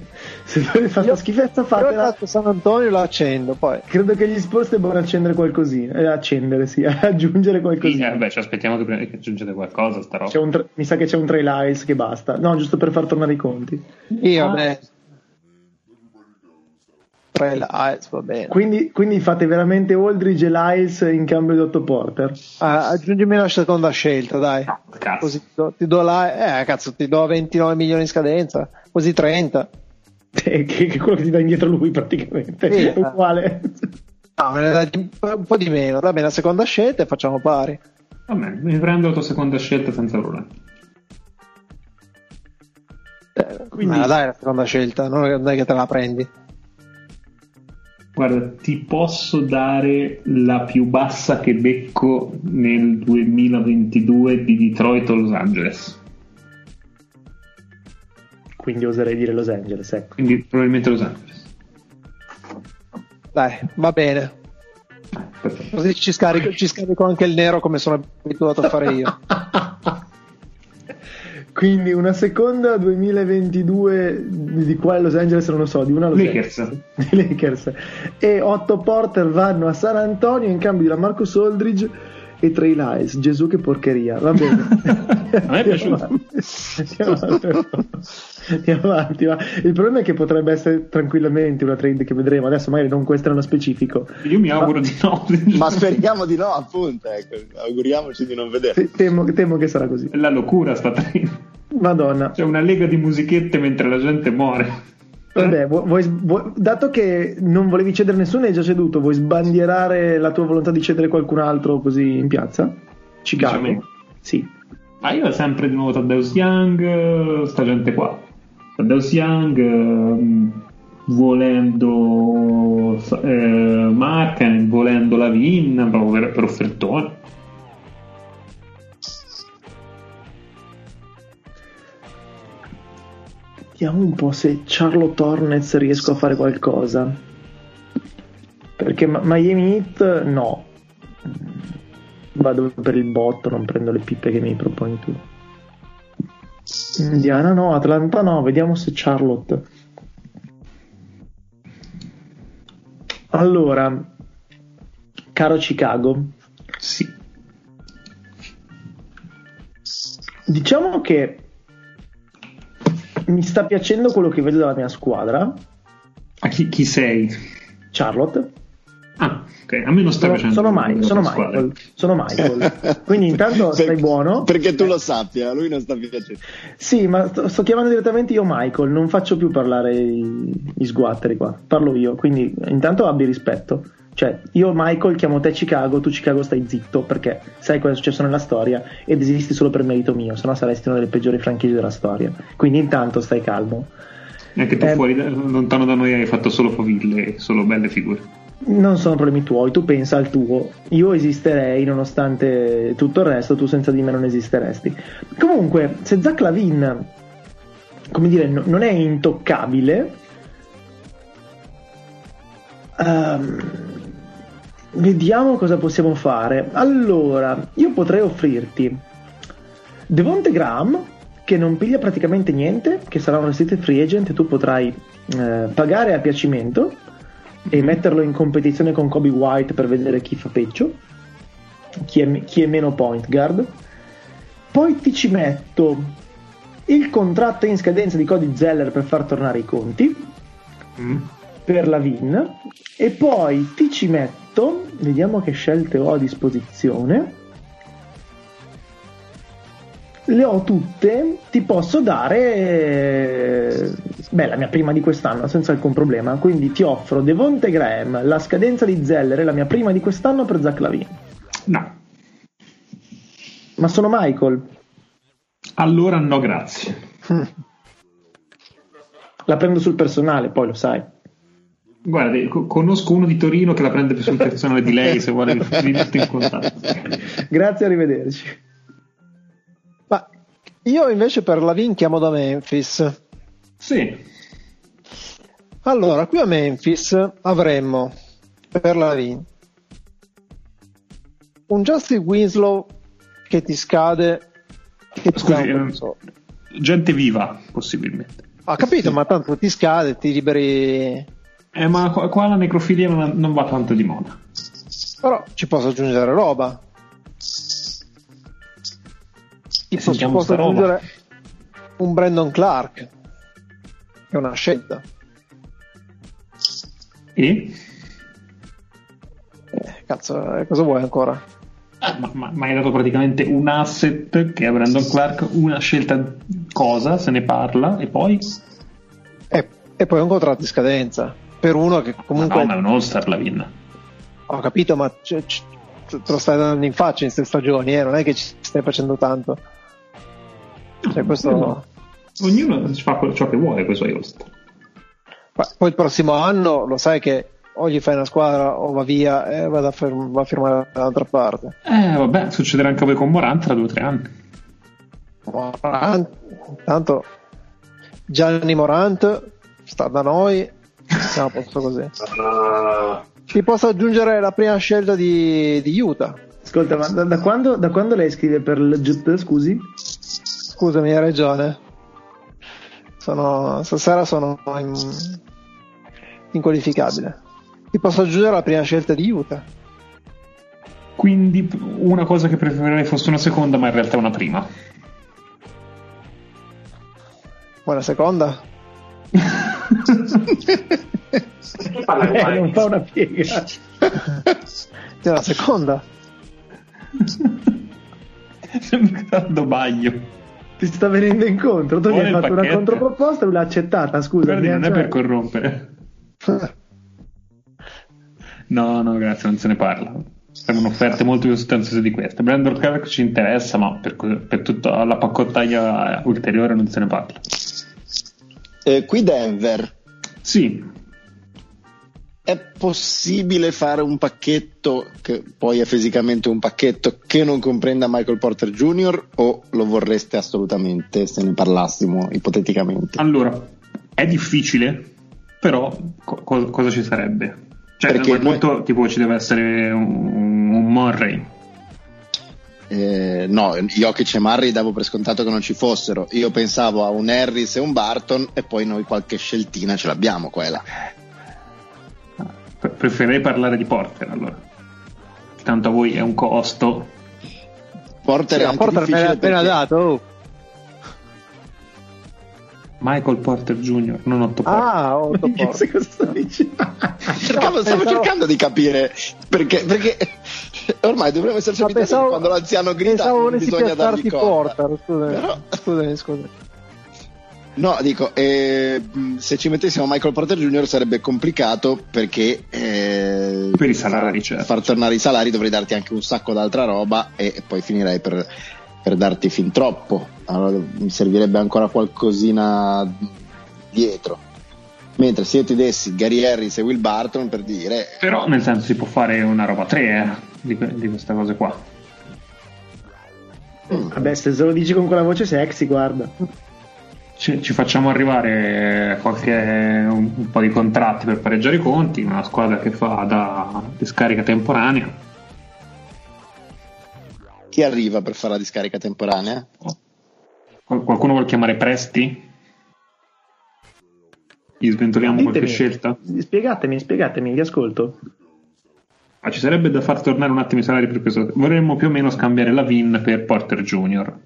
se fare Io- sta schifezza fatela San Antonio lo accendo poi credo che gli Spurs debbano accendere qualcosina eh, accendere sì aggiungere Sì, qualcosina eh, beh, ci aspettiamo che, prima- che aggiungete qualcosa, sta roba. C'è un tra- mi sa che c'è un Trail Eyes che basta no giusto per far tornare i conti io Ah. beh tre lights va bene quindi, quindi fate veramente Aldridge e Lyles in cambio di 8 porter Ah, aggiungimi la seconda scelta dai Cazzo. Così ti do, ti do la, eh, cazzo, ti do 29 milioni in scadenza, così 30. che, che è quello che ti dà indietro lui praticamente Sì. è uguale No, me ne dai un po' di meno, dammi la seconda scelta e facciamo pari. Va bene, mi prendo la tua seconda scelta senza problemi. Eh, Quindi- me la dai la seconda scelta, non è che te la prendi. Guarda, ti posso dare la più bassa che becco nel 2022 di Detroit o Los Angeles. Quindi oserei dire Los Angeles, ecco. Quindi probabilmente Los Angeles. Dai, va bene. Perfetto. Così ci scarico, ci scarico anche il nero come sono abituato a fare io. Quindi una seconda 2022 di quale Los Angeles non lo so, di una Los Lakers. Angeles. Di Lakers. E 8 Porter vanno a San Antonio in cambio da Marcus Aldridge e Trey Lyles. Gesù che porcheria, va bene. A me è piaciuto. Andiamo avanti. Andiamo avanti, ma il problema è che potrebbe essere tranquillamente una trade che vedremo. Adesso magari non questo nello specifico. Io mi auguro di no. Ma speriamo di no, appunto. Ecco. Auguriamoci di non vedere. Te- Temo, temo che sarà così. È la locura sta trend. Madonna. C'è una lega di musichette mentre la gente muore. Vabbè, vu- vuoi, vuoi- dato che non volevi cedere nessuno e hai già ceduto, vuoi sbandierare la tua volontà di cedere qualcun altro così in piazza? Chicago? Dici a me? Sì. Ma io sempre di nuovo Taddeus Young, eh, sta gente qua. Taddeus Young, ehm, volendo eh, Marken, volendo Lavin, proprio per, per offertone. Vediamo un po' se Charlotte Hornets riesco a fare qualcosa. Perché Miami Heat no. Vado per il botto, non prendo le pippe che mi proponi tu. Indiana no, Atlanta no, vediamo se Charlotte. Allora, caro Chicago, Sì. diciamo che mi sta piacendo quello che vedo dalla mia squadra, A chi, chi sei? Charlotte. Ah, ok. A me non sta Sono, piacendo. sono, Mike- sono. Michael, sono Michael. Quindi intanto stai buono. Perché tu lo sappia, a lui non sta piacendo. Sì, ma sto, sto chiamando direttamente io Michael, non faccio più parlare i, gli sguatteri qua, parlo io, quindi intanto abbi rispetto. Cioè, io Michael chiamo te Chicago, tu Chicago stai zitto perché sai cosa è successo nella storia ed esisti solo per merito mio, sennò saresti una delle peggiori franchigie della storia. Quindi intanto stai calmo. Anche tu Eh, fuori, da- lontano da noi, hai fatto solo faville, solo belle figure. Non sono problemi tuoi, tu pensa al tuo. Io esisterei nonostante tutto il resto, tu senza di me non esisteresti. Comunque, se Zach Lavin, come dire, no- non è intoccabile, ehm, vediamo cosa possiamo fare. Allora, io potrei offrirti Devonte Graham, che non piglia praticamente niente, che sarà un restricted free agent e tu potrai eh, pagare a piacimento e metterlo in competizione con Kobe White per vedere chi fa peggio, chi è, chi è meno point guard. Poi ti ci metto il contratto in scadenza di Cody Zeller per far tornare i conti Mm. Per la VIN e poi ti ci metto, vediamo che scelte ho a disposizione. Le ho tutte, ti posso dare eh, beh, la mia prima di quest'anno senza alcun problema. Quindi ti offro Devonte Graham, la scadenza di Zeller e la mia prima di quest'anno per Zach Lavin. No. Ma sono Michael, Allora no, grazie. la prendo sul personale, poi lo sai. Guardi, co- conosco uno di Torino che la prende più sul personale di lei se vuole vi metto in contatto. Grazie, arrivederci. Ma io invece per la Vin chiamo da Memphis. Sì. Allora, qui a Memphis avremmo per la Vin un Justin Winslow che ti scade che ti Scusi, dà un ehm, soldi. gente viva, possibilmente. Ho capito, ma tanto ti scade, ti liberi. Eh, ma qua, la necrofilia non, non va tanto di moda. Però ci posso aggiungere roba. Tipo, ci sentiamo posso sta roba. aggiungere un Brandon Clark. È una scelta. E? Eh, cazzo, eh, cosa vuoi ancora? Ah, ma, ma- ma hai dato praticamente un asset che è Brandon Clark, una scelta cosa, se ne parla, e poi... E, e poi un contratto di scadenza. Per uno che comunque. No, ma è un all-star la Vin. Ho capito, ma c- c- te lo stai dando in faccia in queste stagioni, eh? non è che ci stai facendo tanto. Cioè, questo... No. Ognuno fa ciò che vuole con i suoi all-star. Ma Poi il prossimo anno lo sai che o gli fai una squadra o va via e va a, ferm- va a firmare dall'altra parte. Eh, vabbè, succederà anche a voi con Morant tra due o tre anni. Morant, tanto Gianni Morant sta da noi, siamo a posto così. Uh, Ci posso aggiungere la prima scelta di, di Utah. Ascolta, ma da, da quando, da quando lei scrive per il GT, scusi? Scusami, hai ragione. Sono, stasera sono in- inqualificabile. Ti posso aggiungere la prima scelta di Utah. Quindi una cosa che preferirei fosse una seconda, ma in realtà è una prima. Buona seconda. Chi parla con Eh, non fa una piega. C'è la seconda. Sembra dando bagno. Ti sta venendo incontro. Tu gli Vuole hai il fatto una pacchetto? controproposta e lui l'ha accettata. Scusa, Guardi, non è per corrompere. No, no, grazie, non se ne parla. Servono offerte molto più sostanziose di queste. Brandon Clark ci interessa, ma per, per tutta la paccottaglia ulteriore non se ne parla. Eh, qui Denver, Sì, è possibile fare un pacchetto che poi è fisicamente un pacchetto che non comprenda Michael Porter Jr. o lo vorreste assolutamente se ne parlassimo ipoteticamente? allora, è difficile, però co- co- cosa ci sarebbe? Cioè, Perché a quel punto tipo ci deve essere un, un Murray. Eh, no, Jokic e Murray davo per scontato che non ci fossero. Io pensavo a un Harris e un Barton e poi noi qualche sceltina ce l'abbiamo. Pre- Preferirei parlare di Porter allora. Tanto a voi è un costo. Porter Sì, è porta me l'ha appena perché- dato. oh. Michael Porter Jr., non Otto Porter. Ah, Otto Porter. cosa sta dicendo? Cercavo- No, stavo pensavo- cercando di capire perché, perché ormai dovremmo esserci Ma abituati pensavo- quando l'anziano grida Pensavo bisogna dargli corda. Porter. Scusami, Però- scusami, scusami. No, dico, eh, se ci mettessimo Michael Porter Jr. sarebbe complicato perché eh, Per i salari, far, certo. far tornare i salari dovrei darti anche un sacco d'altra roba e poi finirei per, per darti fin troppo. Allora mi servirebbe ancora qualcosina dietro. Mentre se io ti dessi Gary Harris e Will Barton per dire Però nel senso si può fare una roba 3 eh, di, di queste cose qua. Vabbè, se lo dici con quella voce sexy, guarda. Ci, ci facciamo arrivare qualche, un, un po' di contratti per pareggiare i conti, una squadra che fa da discarica temporanea. chi arriva per fare la discarica temporanea? Qual- qualcuno vuole chiamare Presti? Gli sventoliamo qualche Ditemi. scelta? Spiegatemi, spiegatemi, vi ascolto. Ma ci sarebbe da far tornare un attimo i salari per questo. Vorremmo più o meno scambiare la VIN per Porter Jr.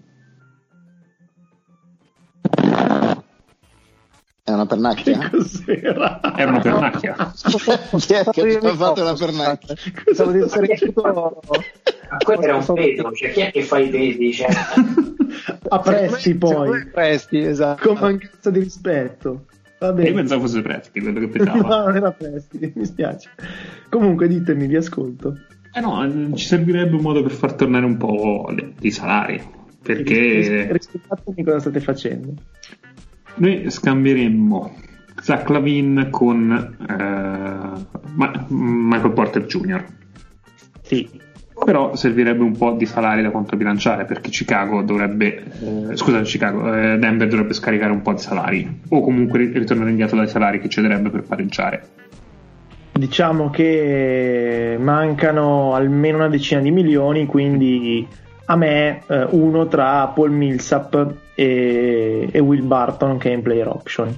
È una pernacchia? Cos'era? Era una pernacchia. Chi è che ha fatto la pernacchia? Pensavo di essere Ma quello era un pedo, cioè chi è che fa i pesi? Cioè, A presti poi. Presti, esatto. Con mancanza di rispetto. Va Io pensavo fosse Presti quello che No, pensava. non era presti, mi spiace. Comunque ditemi, vi ascolto. Eh no, ci servirebbe un modo per far tornare un po' le- i salari. Perché Rispettatemi cosa state facendo. noi scambieremmo Zach Lavin con eh, Ma- Michael Porter Jr. Sì. Però servirebbe un po' di salari da controbilanciare perché Chicago dovrebbe, eh, scusa, Chicago, eh, Denver dovrebbe scaricare un po' di salari o comunque ri- ritornare indietro dai salari che cederebbe per pareggiare. Diciamo che mancano almeno una decina di milioni, quindi a me eh, uno tra Paul Millsap e, e Will Barton che è in player option.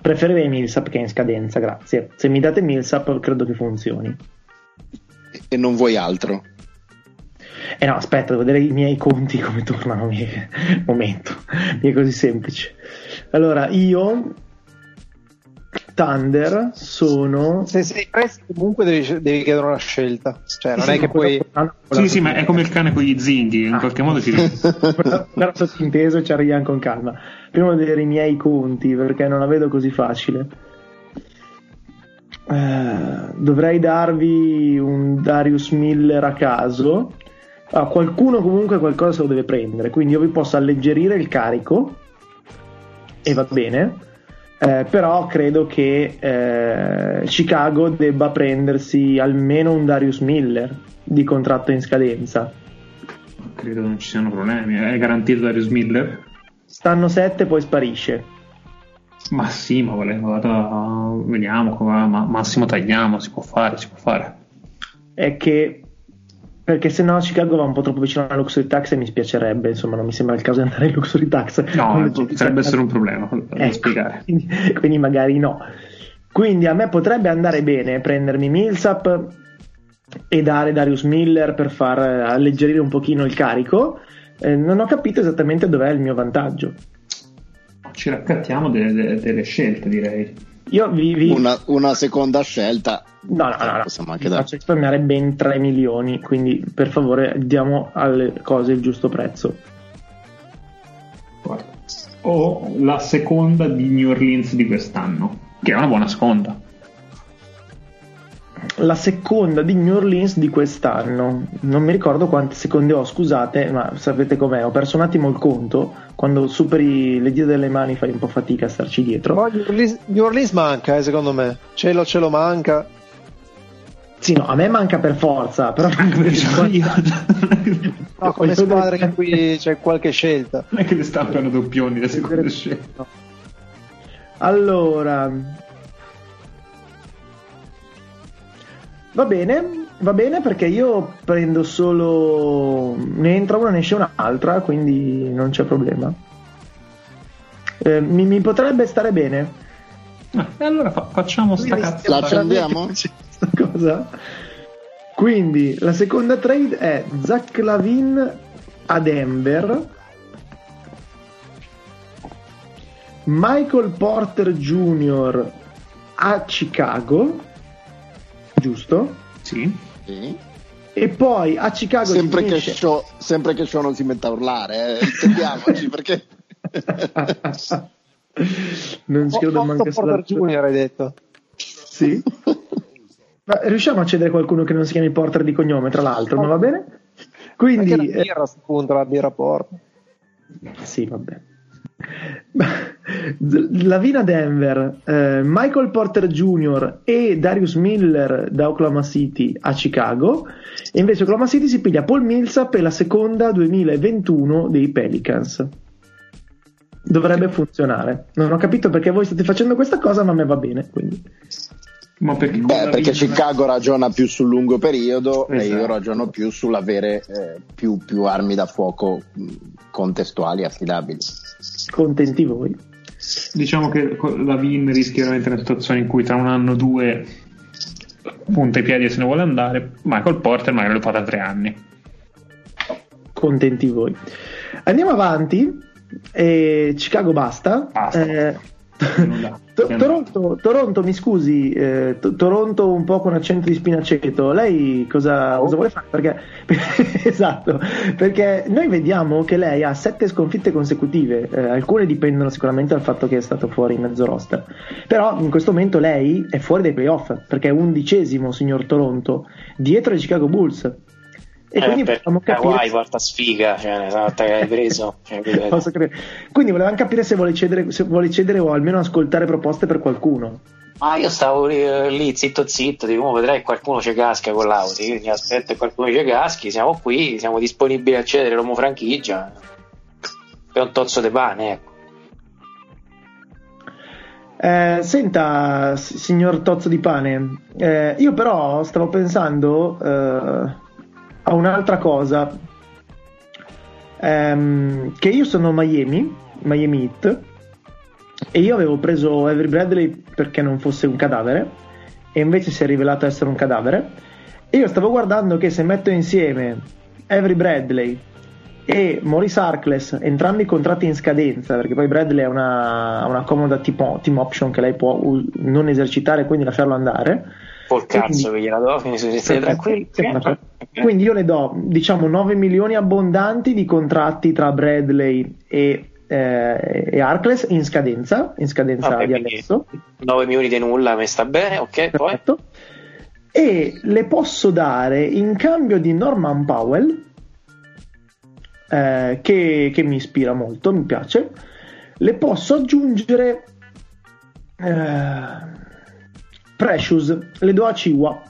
Preferirei Millsap che è in scadenza, grazie. Se mi date Millsap credo che funzioni. E non vuoi altro? Eh no, aspetta, devo vedere i miei conti come tornano. Mi... Momento, mi è così semplice. Allora, io Thunder sono Se sei presti comunque devi, devi chiedere una scelta. Cioè, non è che puoi... Sì, sì, ma è come il cane con gli zinghi, in Ah. qualche modo ci Però sottinteso ci arriviamo con calma. Prima devo vedere i miei conti perché non la vedo così facile. Eh, dovrei darvi un Darius Miller a caso. Ah, qualcuno comunque qualcosa se lo deve prendere, quindi io vi posso alleggerire il carico e va bene. Eh, però credo che eh, Chicago debba prendersi almeno un Darius Miller di contratto in scadenza. Credo non ci siano problemi. È garantito Darius Miller? Stanno sette, poi sparisce. Ma sì, ma vediamo, ma, massimo tagliamo, si può fare, si può fare. È che perché se no Chicago va un po' troppo vicino alla luxury tax e mi spiacerebbe, insomma non mi sembra il caso di andare in luxury tax. No, potrebbe essere un problema da ecco, spiegare. Quindi, quindi, magari no. Quindi a me potrebbe andare bene prendermi Millsap e dare Darius Miller per far alleggerire un pochino il carico. Eh, non ho capito esattamente dov'è il mio vantaggio. Ci raccattiamo delle, delle, delle scelte, direi. Io vi, vi... Una, una, seconda scelta. No, no, no, no. possiamo anche dare. Faccio risparmiare ben 3 milioni, quindi per favore diamo alle cose il giusto prezzo. O la seconda di New Orleans di quest'anno, che è una buona seconda la seconda di New Orleans di quest'anno. Non mi ricordo quante seconde ho, scusate, ma sapete com'è? Ho perso un attimo il conto. Quando superi le dita delle mani fai un po' fatica a starci dietro. Ma New Orleans, New Orleans manca, eh, secondo me. Cielo, cielo manca. Sì, no, a me manca per forza, però manca per io. no, come squadre in cui c'è qualche scelta. Non è che le stampano doppioni le seconde scelte. Allora, Va bene, va bene perché io prendo solo. Ne entra una, ne esce un'altra, quindi non c'è problema. Eh, mi, mi, potrebbe stare bene. Ah, e allora fa- facciamo sta cazzo. La accendiamo? cosa. Quindi la seconda trade è Zach Lavin a Denver. Michael Porter Jr. a Chicago giusto? Sì. sì. E poi a Chicago sempre, che show, sempre che show non si metta a urlare, eh, intendiamoci perché. non ci credo manco Porter Junior hai detto. Sì. Ma riusciamo a cedere qualcuno che non si chiami Porter di cognome, tra l'altro, ma va bene? Quindi. La birra, eh, punto, la birra Porter. Sì, vabbè. Lavina Denver, eh, Michael Porter Jr. e Darius Miller da Oklahoma City a Chicago e invece Oklahoma City si piglia Paul Millsap e la seconda 2021 dei Pelicans dovrebbe funzionare non ho capito perché voi state facendo questa cosa ma a me va bene quindi. Ma perché, Beh, perché Chicago ragiona più sul lungo periodo esatto. e io esatto. ragiono più sull'avere eh, più, più, armi da fuoco contestuali affidabili. Contenti voi? Diciamo che la VIN rischia veramente una situazione in cui tra un anno o due punta i piedi e se ne vuole andare. Michael Porter magari lo fa da tre anni. Contenti voi. Andiamo avanti. Eh, Chicago basta. basta. Eh, Toronto, Toronto, mi scusi, eh, Toronto un po' con accento di spinaceto, lei cosa, oh. cosa vuole fare? Perché, esatto, perché noi vediamo che lei ha sette sconfitte consecutive, eh, alcune dipendono sicuramente dal fatto che è stato fuori in mezzo roster, però in questo momento lei è fuori dai playoff perché è undicesimo, signor Toronto, dietro ai Chicago Bulls. E eh, quindi per Kawhi porta sfiga, cioè, volta che l'hai preso. Cioè, quindi volevamo capire se vuole, cedere, se vuole cedere o almeno ascoltare proposte per qualcuno. Ah, io stavo lì, lì zitto zitto, dico, vedrai qualcuno ci casca con l'Audi, quindi aspetta che qualcuno ci caschi, siamo qui, siamo disponibili a cedere l'uomo franchigia per un tozzo di pane, ecco. Eh, senta, signor Tozzo di Pane, eh, io però stavo pensando eh, a un'altra cosa, ehm, che io sono Miami, Miami Heat, e io avevo preso Avery Bradley perché non fosse un cadavere, e invece si è rivelato essere un cadavere, e io stavo guardando che se metto insieme Avery Bradley e Maurice Harkless, entrambi contratti in scadenza, perché poi Bradley ha una, una comoda team, team option che lei può non esercitare, quindi lasciarlo andare, Col cazzo che gliela do, quindi siete tranquilli. Quindi io le do, diciamo, 9 milioni abbondanti di contratti tra Bradley e, eh, e Arcles in scadenza, in scadenza Vabbè, di adesso. 9 milioni di nulla, mi sta bene, ok, Perfetto. poi. E le posso dare in cambio di Norman Powell, eh, che, che mi ispira molto, mi piace, le posso aggiungere Eh, Precious, le do a Ciwa.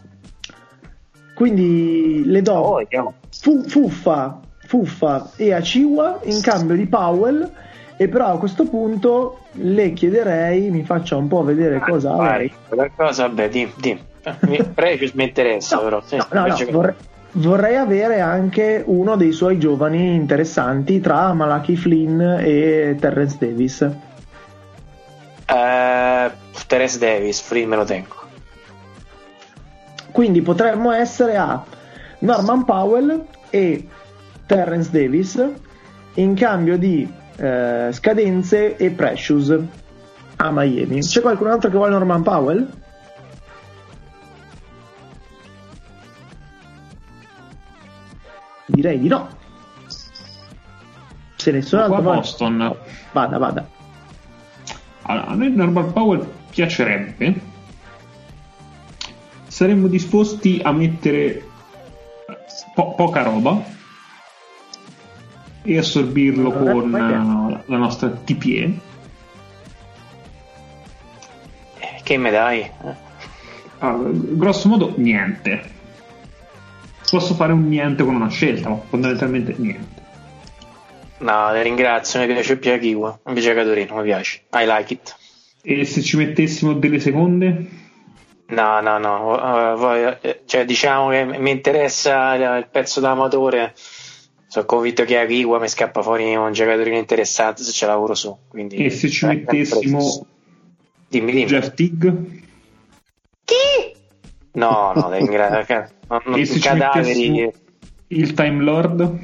Quindi le do Oh, fu- Fuffa, Fuffa e a Ciwa in cambio di Powell. E però a questo punto le chiederei, mi faccia un po' vedere cosa ha qualcosa, vabbè, di, di. Mi- Precious mi interessa, No, però. No, no, no, vorrei, vorrei avere anche uno dei suoi giovani interessanti tra Malachi Flynn e Terrence Davis. Eh, Terence Davis, free me lo tengo. Quindi potremmo essere a Norman Powell e Terrence Davis in cambio di eh, scadenze e Precious a Miami. C'è qualcun altro che vuole Norman Powell? Direi di no. Se nessuno altro Boston. Vada, vada. Allora, a noi Norman Powell piacerebbe. Saremmo disposti a mettere po- poca roba e assorbirlo Allora, con eh, la nostra TPE. Eh, Che me dai? Eh, Allora, grosso modo niente. Posso fare un niente con una scelta, ma fondamentalmente niente. No, ti ringrazio, mi piace più Akiwa, invece Catorino, mi piace. I like it. E se ci mettessimo delle seconde? No, no, no, voi- eh, cioè diciamo che mi interessa il, pezzo d'amatore. Sono convinto che Akiwa mi scappa fuori un giocatorino interessante se ce lavoro su. Quindi, E se ci mettessimo dimmi, dimmi. Jeff Tigg? No, no, ti ringrazio. Non, non, E se ci cadaveri. mettessimo il Time Lord?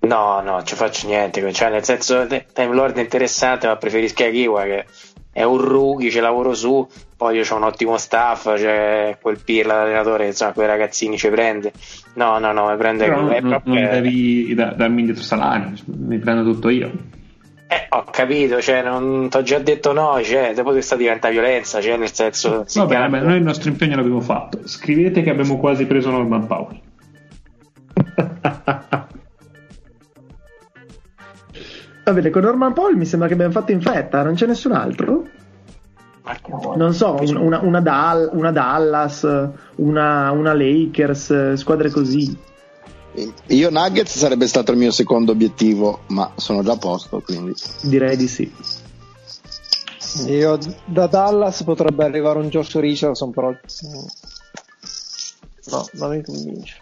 No, no, ci faccio niente. Cioè, nel senso, Time Lord è interessante, ma preferisco Akiwa che è un rookie, ci lavoro su. Poi io ho un ottimo staff, c'è quel Pirla, l'allenatore, insomma, quei ragazzini ci prende. No, no, no, mi prende Però non, È non proprio- devi da- darmi indietro salario, mi prendo tutto io. Eh, ho capito, cioè, non ti ho già detto no, cioè, dopo questa diventa violenza, cioè, nel senso. si Va bene, cambia. vabbè, noi il nostro impegno l'abbiamo fatto. Scrivete che abbiamo quasi preso Norman Powell. Va bene, con Norman Paul mi sembra che abbiamo fatto in fretta, non c'è nessun altro? Non so, un- una, una Dal- una Dallas, una, una Lakers, squadre così. Io Nuggets sarebbe stato il mio secondo obiettivo, ma sono già a posto, quindi Direi di sì. Io da Dallas potrebbe arrivare un Josh Richardson, però mm, no, non mi convince.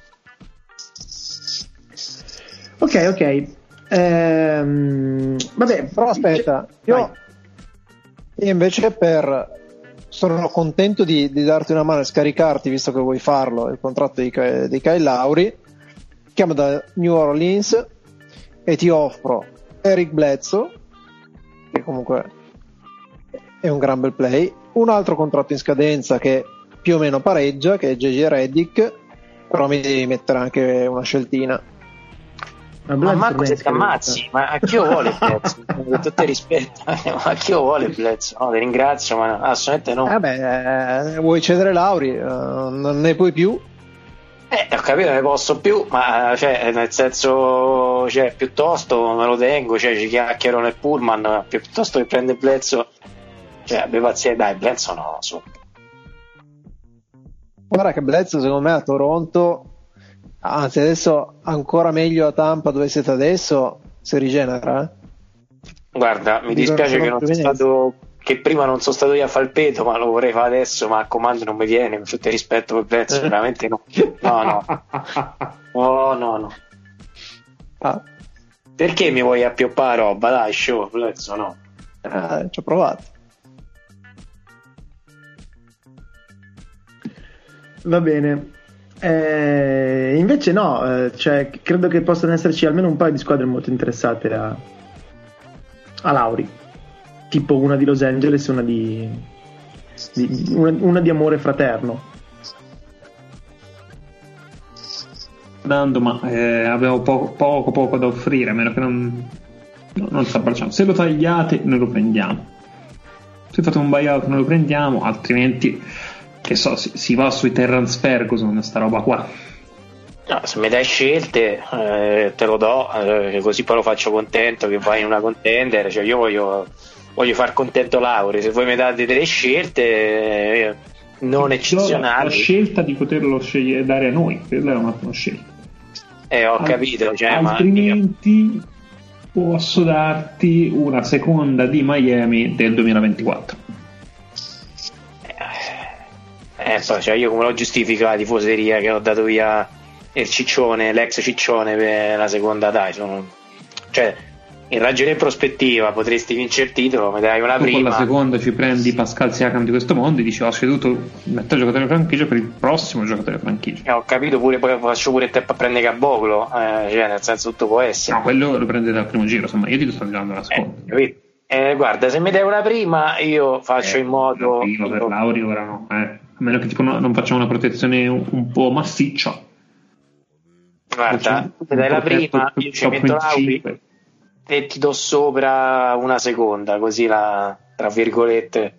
Ok, ok. Ehm, vabbè, Però aspetta, io, io invece per sono contento di, di darti una mano e scaricarti, visto che vuoi farlo, il contratto di, di Kyle Lauri. Chiamo da New Orleans e ti offro Eric Bledsoe, che comunque è un gran bel play, un altro contratto in scadenza che più o meno pareggia, che è JJ Reddick, però mi devi mettere anche una sceltina. Ma Ma Marco se ti ammazzi, ma a chi lo vuole Bledsoe? Con tutto il rispetto, ma a chi lo vuole Bledsoe? No, ti ringrazio, ma assolutamente no. Eh beh, eh, vuoi cedere Lauri, eh, non ne puoi più. Eh, ho capito, ne posso più, ma cioè, nel senso, cioè, piuttosto me lo tengo, cioè, ci chiacchiero nel pullman, piuttosto che prende Bledsoe, cioè, abbi pazienza, dai, Bledsoe no, su. Guarda che Bledsoe secondo me a Toronto, anzi adesso ancora meglio a Tampa dove siete adesso, si rigenera. eh. Guarda, mi Dico dispiace che, non sono Fluminense. stato, che prima non sono stato io a Falpeto, ma lo vorrei fare adesso, ma a comando non mi viene, con tutto il rispetto per Bledsoe, veramente no. No, no, no, no, no. Ah, Perché mi vuoi appioppare roba? Dai, show, Bledsoe, no. eh, ci ho provato. Va bene. Eh, invece no, eh, cioè, credo che possano esserci almeno un paio di squadre molto interessate a, a Lauri. Tipo una di Los Angeles e una di, di- una, una di amore fraterno. Dando, ma eh, abbiamo poco, poco poco da offrire, a meno che non, no, non ci abbracciamo. Se lo tagliate, noi lo prendiamo. Se fate un buyout, noi lo prendiamo, altrimenti, che so, si, si va sui Terrance Ferguson, sta roba qua. No, se mi dai scelte, eh, te lo do, eh, così poi lo faccio contento che vai in una contender. Cioè, io voglio voglio far contento Lauri. Se voi mi date delle scelte eh, non eccezionali, la scelta di poterlo scegliere, dare a noi, quella è un'ottima scelta. Eh, ho capito, cioè, altrimenti ma... posso darti una seconda di Miami del 2024. Eh, cioè, io come lo giustifico la tifoseria che ho dato via il ciccione, l'ex ciccione per la seconda, dai, sono... cioè, in ragione e prospettiva potresti vincere il titolo, mi dai una tu prima. Con la seconda ci prendi Pascal Siakam di questo mondo e dici ho ceduto il giocatore franchigia per il prossimo giocatore franchigia. Eh, ho capito pure, poi faccio pure il tempo a prendere Caboclo, eh, cioè nel senso tutto può essere. No, quello lo prende dal primo giro, insomma io ti sto dando la seconda. Eh, eh, guarda, se mi dai una prima io faccio eh, in modo... Prima per Lauri ora no, eh. A meno che tipo no, non facciamo una protezione un, un po' massiccia. Guarda, se dai la prima io ci metto Lauri e ti do sopra una seconda, così la, tra virgolette,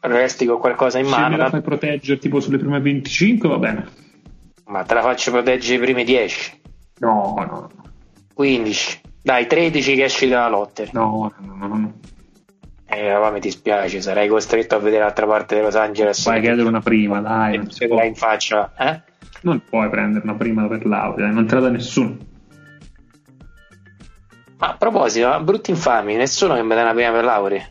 resti con qualcosa in mano. Se me la fai proteggere tipo sulle prime 25 va bene. Ma te la faccio proteggere i primi 10? No, no. 15? Dai, 13 che esci dalla lotta. No, no, no, no. Eh, ma mi dispiace, sarei costretto a vedere l'altra parte di Los Angeles. Vai chiedere una prima, dai. Non si può. in faccia, eh? Non puoi prendere una prima per laurea, non te la dà nessuno. Ma a proposito, brutti infami, nessuno che mi dà una prima per laurea.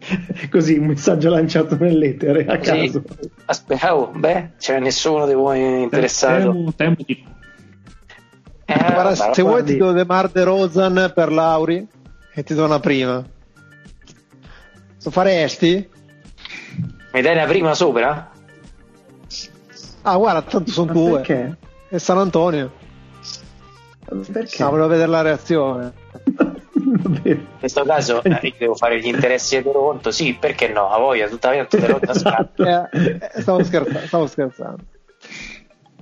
Così un messaggio lanciato nell'etere a Sì. caso. Aspetta, oh, beh, c'è nessuno di voi interessato. Temo, temo. Eh, Guarda, se vuoi ti do De Mar De Rozan per Lauri e ti do una prima. Lo faresti? mi dai una prima sopra? Ah, guarda, tanto sono due. perché? E San Antonio. Perché? Ah, volevo vedere la reazione. In questo caso eh, io devo fare gli interessi di Toronto, sì, perché no? A voglia, tutta la vita Toronto scatto, Eh, eh, stavo scherzando. Stavo scherzando.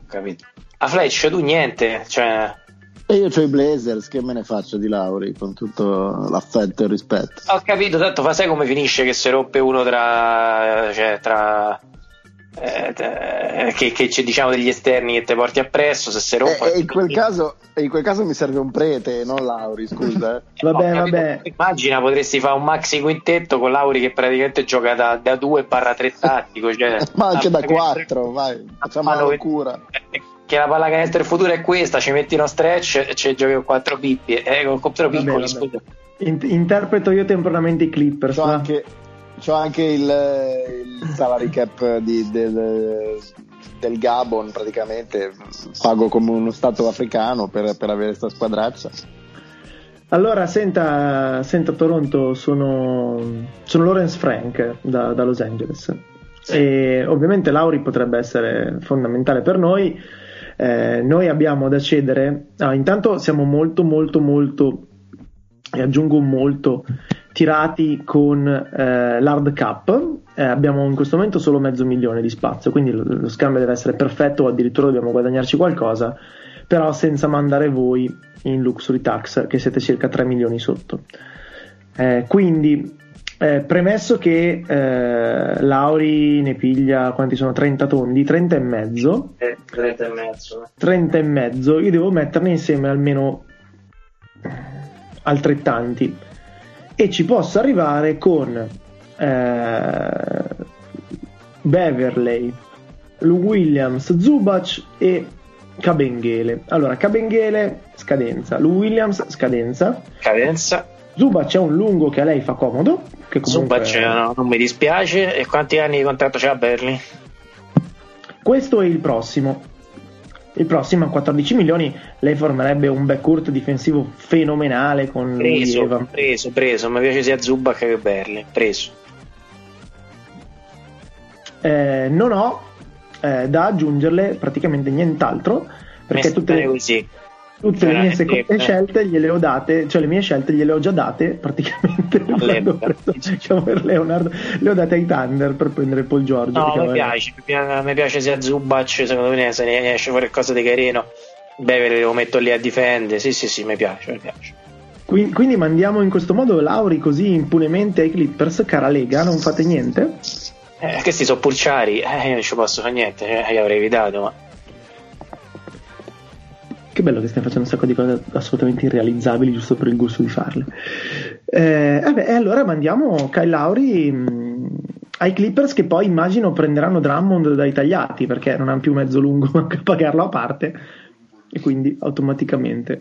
capito? A Fletch tu niente, cioè... E io ho i Blazers, che me ne faccio di Lauri con tutto l'affetto e il rispetto. Ho capito, tanto fa sai come finisce che si rompe uno tra... cioè tra... eh, eh, che, che c'è diciamo degli esterni che ti porti appresso, se si rompe... E, e in, quel caso, e in quel caso mi serve un prete, non Lauri, scusa. eh. Vabbè, capito, vabbè. Immagina potresti fare un maxi quintetto con Lauri che praticamente gioca da, da 2 barra 3 tattico, cioè, Ma anche da Ah, 4, vai, facciamo la locura. eh, Che la pallacanestro del futuro è questa, ci metti uno stretch e ci giochi con 4 pippi, eh, con 4 Vabbè, piccoli, vabbè. scusa. In- interpreto io temporaneamente i Clippers. C'ho anche, c'ho anche il, il salary cap di- del, del Gabon, praticamente. Pago come uno stato africano per, per avere questa squadraccia. Allora, senta, senta Toronto, sono, sono Lawrence Frank da, da Los Angeles. E ovviamente Lauri potrebbe essere fondamentale per noi. Eh, noi abbiamo da cedere. ah, intanto siamo molto, molto, molto, e aggiungo un molto, tirati con eh, l'hard cap. Eh, abbiamo in questo momento solo mezzo milione di spazio, quindi lo, lo scambio deve essere perfetto o addirittura dobbiamo guadagnarci qualcosa, però senza mandare voi in luxury tax che siete circa 3 milioni sotto. Eh, quindi eh, premesso che eh, Lauri ne piglia quanti sono? 30 tondi, 30 e mezzo, Eh, 30 e mezzo. 30 e mezzo, io devo metterne insieme almeno altrettanti. E ci posso arrivare con eh, Beverley, Williams, Zubac e Cabengele. Allora, Cabengele scadenza, Lou Williams scadenza, Cadenza, Zubac è un lungo che a lei fa comodo, che comunque Zubac no, non mi dispiace. E quanti anni di contratto c'ha Berli? Questo è il prossimo. Il prossimo a 14 milioni lei formerebbe un backcourt difensivo fenomenale con Preso, Evan. preso, preso. Mi piace sia Zubac che Berli. Preso. Eh, non ho eh, da aggiungerle praticamente nient'altro perché tutte, le, così. Tutte le mie seconde scelte gliele ho date, cioè le mie scelte gliele ho già date praticamente quando ho All'epoca. preso Kawhi Leonard, le ho date ai Thunder per prendere Paul George. No, mi piace, mi piace, sia Zubac, secondo me se ne esce fuori qualcosa di carino. Beverly lo metto lì a difendere. Sì, sì, sì, mi piace, mi piace. Quindi, quindi mandiamo in questo modo Lauri così impunemente ai Clippers, cara Lega, non fate niente? Eh, questi sono pulciari, eh, io non ci posso fare niente, eh, gli avrei evitato, ma Che bello che stiamo facendo un sacco di cose assolutamente irrealizzabili giusto per il gusto di farle. Eh, vabbè, e allora mandiamo Kyle Lauri mh, ai Clippers che poi immagino prenderanno Drummond dai tagliati perché non hanno più mezzo lungo a pagarlo a parte e quindi automaticamente.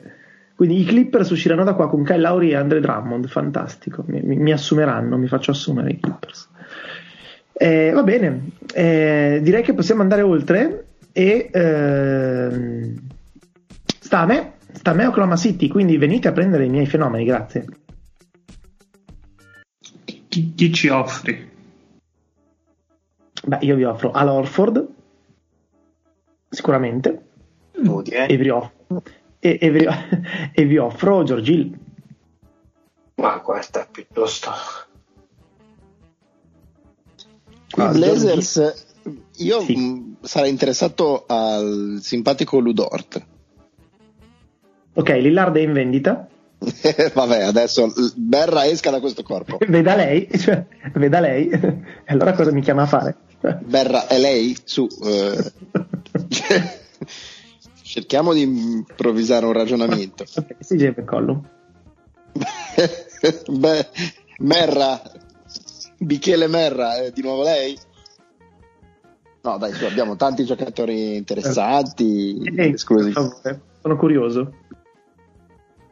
Quindi i Clippers usciranno da qua con Kyle Lauri e Andre Drummond, fantastico, mi, mi, mi assumeranno, mi faccio assumere i Clippers. Eh, va bene, eh, direi che possiamo andare oltre e ehm, sta a me, sta a me Oklahoma City, quindi venite a prendere i miei fenomeni, grazie. Chi, chi ci offri? Beh, io vi offro Al Orford, sicuramente, eh? e vi offro, e, e vi, e vi offro George Hill. Ma guarda, piuttosto. I Ah, Blazers, io Sì. sarei interessato al simpatico Ludort. Ok, Lillard è in vendita. Vabbè, adesso Berra esca da questo corpo. Veda lei, cioè, veda lei, e allora cosa mi chiama a fare? Berra è lei? Su. eh, cerchiamo di improvvisare un ragionamento. Ok, sì, Jay McCollum. Beh, Merra, Michele Merra, è di nuovo lei? No, dai, su, abbiamo tanti giocatori interessanti, Eh, esclusivi. favore, sono curioso.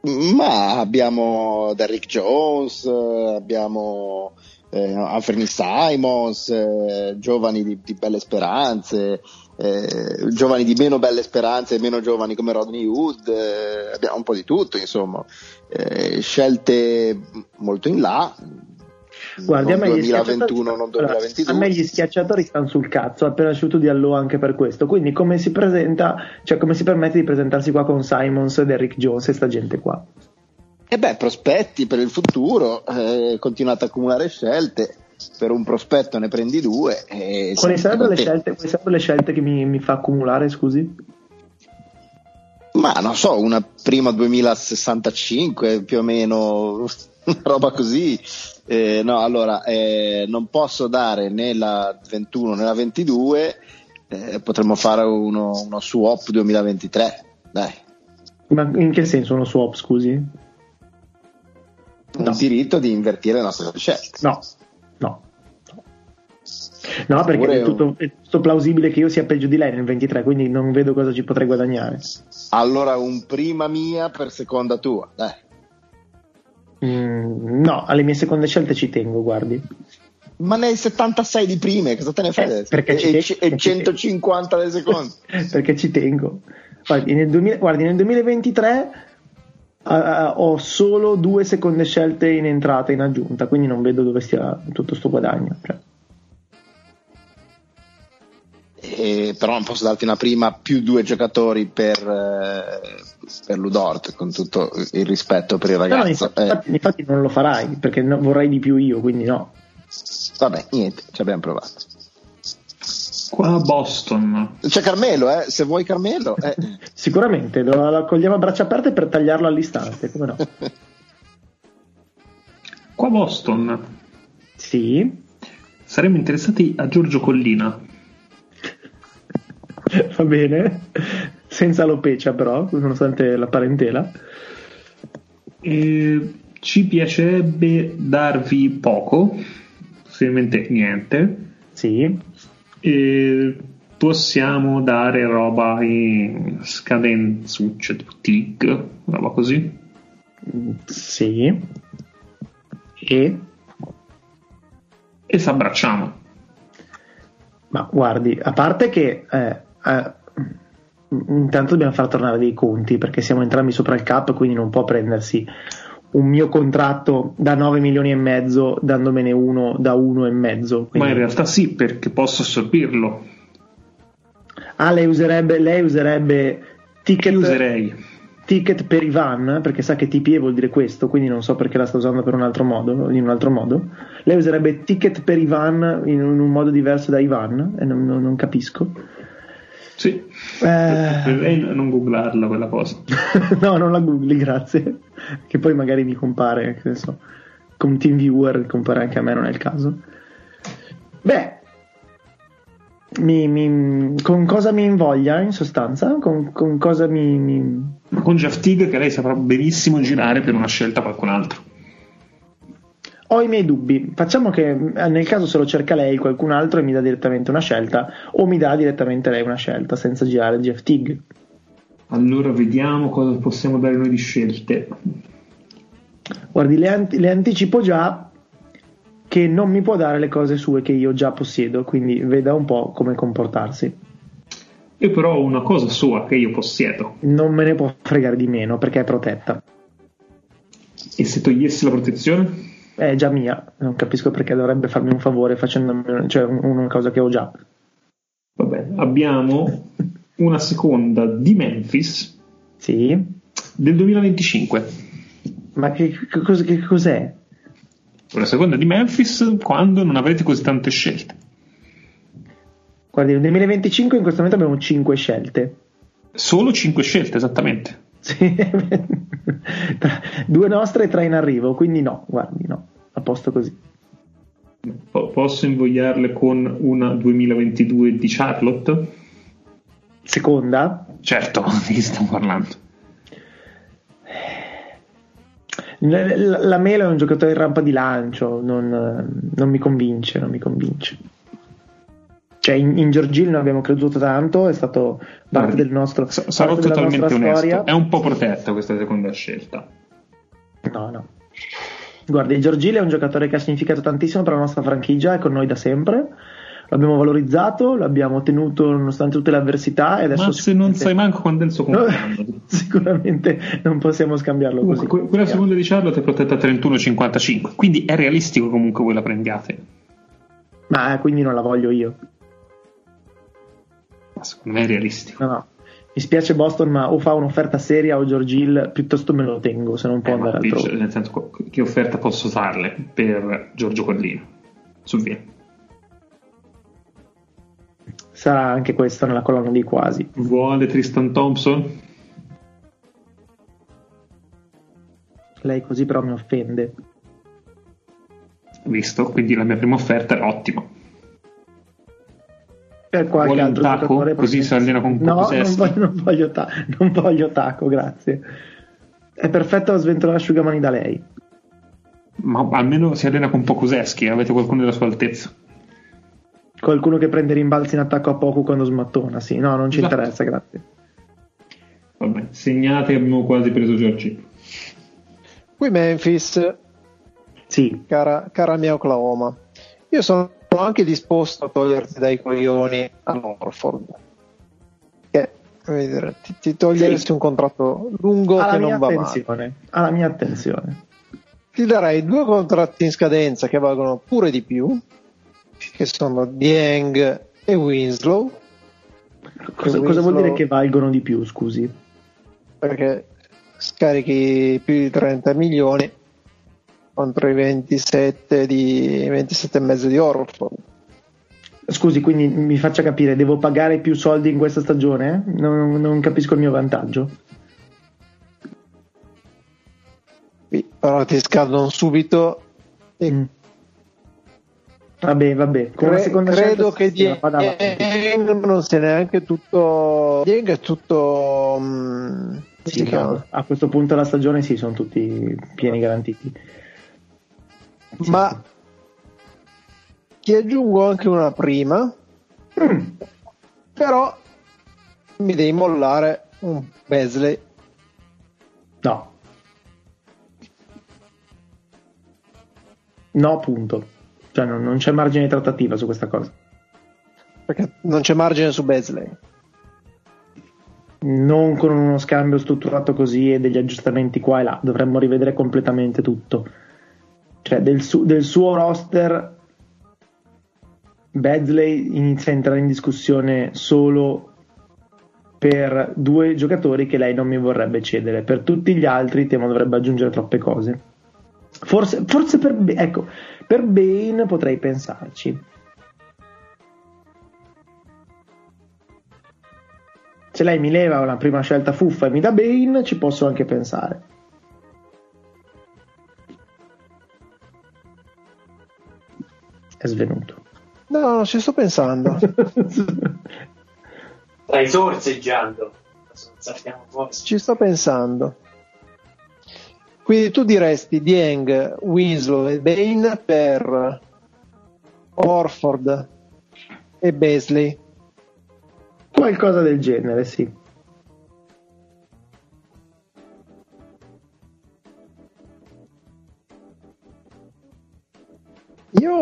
Ma abbiamo Derrick Jones, eh, abbiamo eh, Anthony Simons, eh, giovani di, di belle speranze, eh, giovani di meno belle speranze e meno giovani come Rodney Hood, eh, abbiamo un po' di tutto, insomma, Eh, scelte molto in là. Guardi, a non me, gli 2021, non schiacciatori- allora, 2022. a me gli schiacciatori stanno sul cazzo, appena asciutto di Allo anche per questo. Quindi come si presenta, cioè come si permette di presentarsi qua con Simons, Derrick Jones e sta gente qua? E beh, prospetti per il futuro, eh, continuate a accumulare scelte, per un prospetto ne prendi due. E Quali sarebbero le scelte, quali sarebbero le scelte che mi, mi fa accumulare, scusi? Ma non so, una prima 2065 più o meno, una roba così. Eh, no, allora, eh, non posso dare né la 21 né la 22, eh, potremmo fare uno, uno swap 2023, dai, Ma in che senso uno swap, scusi? un diritto di invertire le nostre scelte. No, no. no. No, perché è tutto, è tutto plausibile che io sia peggio di lei nel 23, quindi non vedo cosa ci potrei guadagnare. Allora, un prima mia per seconda tua, dai. Mm, no, alle mie seconde scelte ci tengo, guardi. Ma nei 76 di prime, cosa te ne fai Eh, adesso? perché e, ci e- te- e perché ci 150 del secondo. perché ci tengo. Guardi, nel, 2000 guardi, nel 2023 ah, ho solo due seconde scelte in entrata in aggiunta, quindi non vedo dove stia tutto sto guadagno. Cioè, E- però non posso darti una prima più due giocatori per, eh, per Ludort, con tutto il rispetto per il no, no, ragazzo. infatti, Eh, infatti- infatti non lo farai perché no- vorrei di più io, quindi no. vabbè, niente, ci abbiamo provato. Qua a Boston. C'è Carmelo, eh, se vuoi Carmelo. eh. Sicuramente lo, lo accogliamo a braccia aperte per tagliarlo all'istante, come no? Qua a Boston. Sì, Saremmo interessati a Giorgio Collina. va bene, senza alopecia però, nonostante la parentela. E ci piacerebbe darvi poco, possibilmente niente. Sì, E possiamo dare roba in scadenzucce, TIG, roba così. mm, sì. E E ci abbracciamo. Ma guardi, a parte che eh, eh, intanto dobbiamo far tornare dei conti perché siamo entrambi sopra il cap, quindi non può prendersi un mio contratto da 9 milioni e mezzo dandomene uno da uno e mezzo. Ma Quindi- in realtà sì, perché posso assorbirlo. Ah, lei userebbe, lei userebbe ticket, userei? ticket per Ivan, perché sa che TPE vuol dire questo, quindi non so perché la sta usando per un altro modo, in un altro modo. Lei userebbe ticket per Ivan in un, in un modo diverso da Ivan, e non, non- non capisco. Sì. Eh, non googlarla quella cosa. no, non la googli, grazie. Che poi magari mi compare, che ne so, come team viewer, compare anche a me, non è il caso. Beh, mi, mi, con cosa mi invoglia in sostanza? Con, con cosa mi, mi... Con Jeff Tigg che lei saprà benissimo girare per una scelta qualcun altro. Ho i miei dubbi. Facciamo che eh, nel caso se lo cerca lei qualcun altro e mi dà direttamente una scelta, o mi dà direttamente lei una scelta senza girare Jeff Tigg. Allora vediamo cosa possiamo dare noi di scelte. Guardi, le, ant- le anticipo già che non mi può dare le cose sue che io già possiedo, quindi veda un po' come comportarsi. Io però ho una cosa sua che io possiedo. Non me ne può fregare di meno perché è protetta. E se togliessi la protezione? È già mia, non capisco perché dovrebbe farmi un favore facendomi cioè, una cosa che ho già. Vabbè, abbiamo una seconda di Memphis sì. del 2025. Ma che, che, cos- che cos'è? Una seconda di Memphis quando non avrete così tante scelte. Guardi, nel 2025 in questo momento abbiamo 5 scelte. Solo 5 scelte, esattamente. Sì, due nostre e tre in arrivo, quindi no, guardi, no, a posto così. P- posso invogliarle con una 2022 di Charlotte? Seconda? Certo, di chi stiamo parlando? La, la, la Melo è un giocatore in rampa di lancio, non, non mi convince, non mi convince. Cioè, in, in Giorgil non abbiamo creduto tanto, è stato parte Guardi, del nostro. s- sarò totalmente onesto. storia. È un po' protetta questa seconda scelta. No, no. Guardi, Giorgil è un giocatore che ha significato tantissimo per la nostra franchigia, è con noi da sempre. L'abbiamo valorizzato, l'abbiamo tenuto nonostante tutte le avversità. E adesso Ma se non sai manco quando è il suo No, compleanno. sicuramente non possiamo scambiarlo così. Que- Quella seconda di Charlotte è protetta a 31,55, quindi è realistico comunque voi la prendiate. Ma eh, quindi non la voglio io. Secondo me è realistico. No, no. Mi spiace Boston, ma o fa un'offerta seria o Giorgil, piuttosto me lo tengo, se non può Eh, andare altrove. nel senso, che offerta posso farle per Giorgio Collino? Su via. Sarà anche questa nella colonna di quasi. Vuole Tristan Thompson? Lei così però mi offende. Visto, quindi la mia prima offerta è ottima. Per qualche Vuole altro taco? giocatore Così si allena con No, non voglio, non, voglio ta- non voglio taco, grazie. È perfetto a sventolare asciugamani da lei. Ma almeno si allena con Pokuseschi, avete qualcuno della sua altezza. Qualcuno che prende rimbalzi in attacco a poco quando smattona, sì. No, non ci Esatto. interessa, grazie. Vabbè, segnate che abbiamo quasi preso Giorgi. Qui Memphis, Sì, cara, cara mia Oklahoma, io sono anche disposto a toglierti dai coglioni a Norfolk. Che, dire, ti, ti toglieresti Sì. un contratto lungo alla che non va male. attenzione. Alla mia attenzione. Ti darei due contratti in scadenza che valgono pure di più, che sono Dieng e Winslow. Cosa, Che cosa vuol dire che valgono di più, scusi? perché scarichi più di 30 milioni contro i 27 di 27 e mezzo di Orford. Scusi, quindi mi faccia capire, devo pagare più soldi in questa stagione? Non, non capisco il mio vantaggio. Però ti scadono subito e Mm. Vabbè, vabbè. Con la cre- seconda credo che. Dieng non sia neanche tutto Dieng è tutto come Sì, a questo punto della stagione sì, sono tutti pieni garantiti. Ma ti aggiungo anche una prima Mm. però mi devi mollare un Besley No. No, punto. Cioè, non, non c'è margine di trattativa su questa cosa. perché non c'è margine su Besley Non con uno scambio strutturato così e degli aggiustamenti qua e là. Dovremmo rivedere completamente tutto. Cioè, del, su- del suo roster, Bedley inizia a entrare in discussione solo per due giocatori che lei non mi vorrebbe cedere. Per tutti gli altri, temo dovrebbe aggiungere troppe cose. Forse, forse per, ecco, per Bane potrei pensarci. Se lei mi leva una prima scelta fuffa e mi dà Bane, ci posso anche pensare. È svenuto. No, no, ci sto pensando. Stai sorseggiando. Ci sto pensando. Quindi tu diresti Dieng, Winslow e Bane per Orford e Beasley. Qualcosa del genere, sì. Io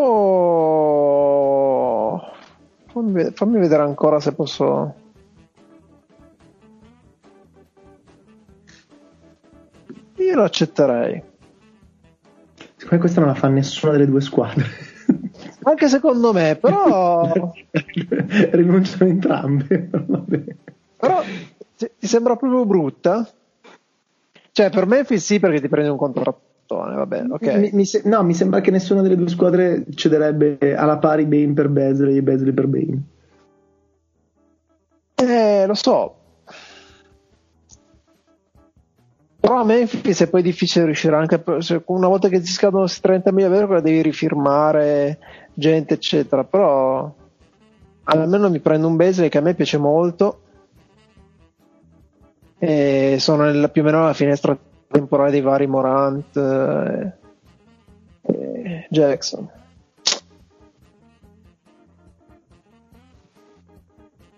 fammi, ved- fammi vedere ancora se posso. Io lo accetterei. Secondo me questa non la fa nessuna delle due squadre. Anche secondo me, però. Rinunciano entrambe. però ti sembra proprio brutta? Cioè, per Memphis sì, perché ti prendi un contrattone, va bene, ok. Mi, mi se- no, mi sembra che nessuna delle due squadre cederebbe alla pari Bane per Beasley e Beasley per Bane. Eh, lo so. Però a Memphis è poi difficile riuscire anche se una volta che ti scadono questi 30.000 euro devi rifirmare gente eccetera però almeno mi prendo un Beasley che a me piace molto e sono nella, più o meno alla finestra temporale dei vari Morant eh, e Jackson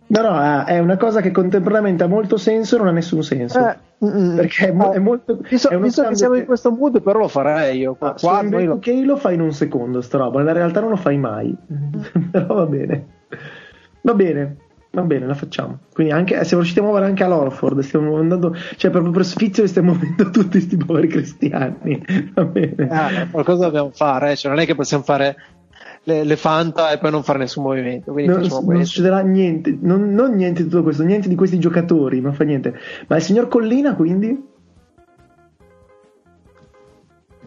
No, no, eh, è una cosa che contemporaneamente ha molto senso e non ha nessun senso. Eh, mm, mm. Perché è, mo- Eh, è molto. visto, è visto che siamo in questo mood però lo farei io Ah, su Quando io lo- NBA 2K lo fai in un secondo, sta roba. Nella realtà non lo fai mai. Però va bene. Va bene. Va bene, la facciamo. Quindi anche, siamo riusciti a muovere anche all'Orford. Stiamo andando, cioè, proprio per sfizio li stiamo muovendo tutti questi poveri cristiani. Va bene. Ah, qualcosa dobbiamo fare, eh, cioè non è che possiamo fare le, le Fanta e poi non fare nessun movimento. Quindi Non, facciamo non succederà niente, non, non niente di tutto questo, niente di questi giocatori, non fa niente. Ma il signor Collina, quindi?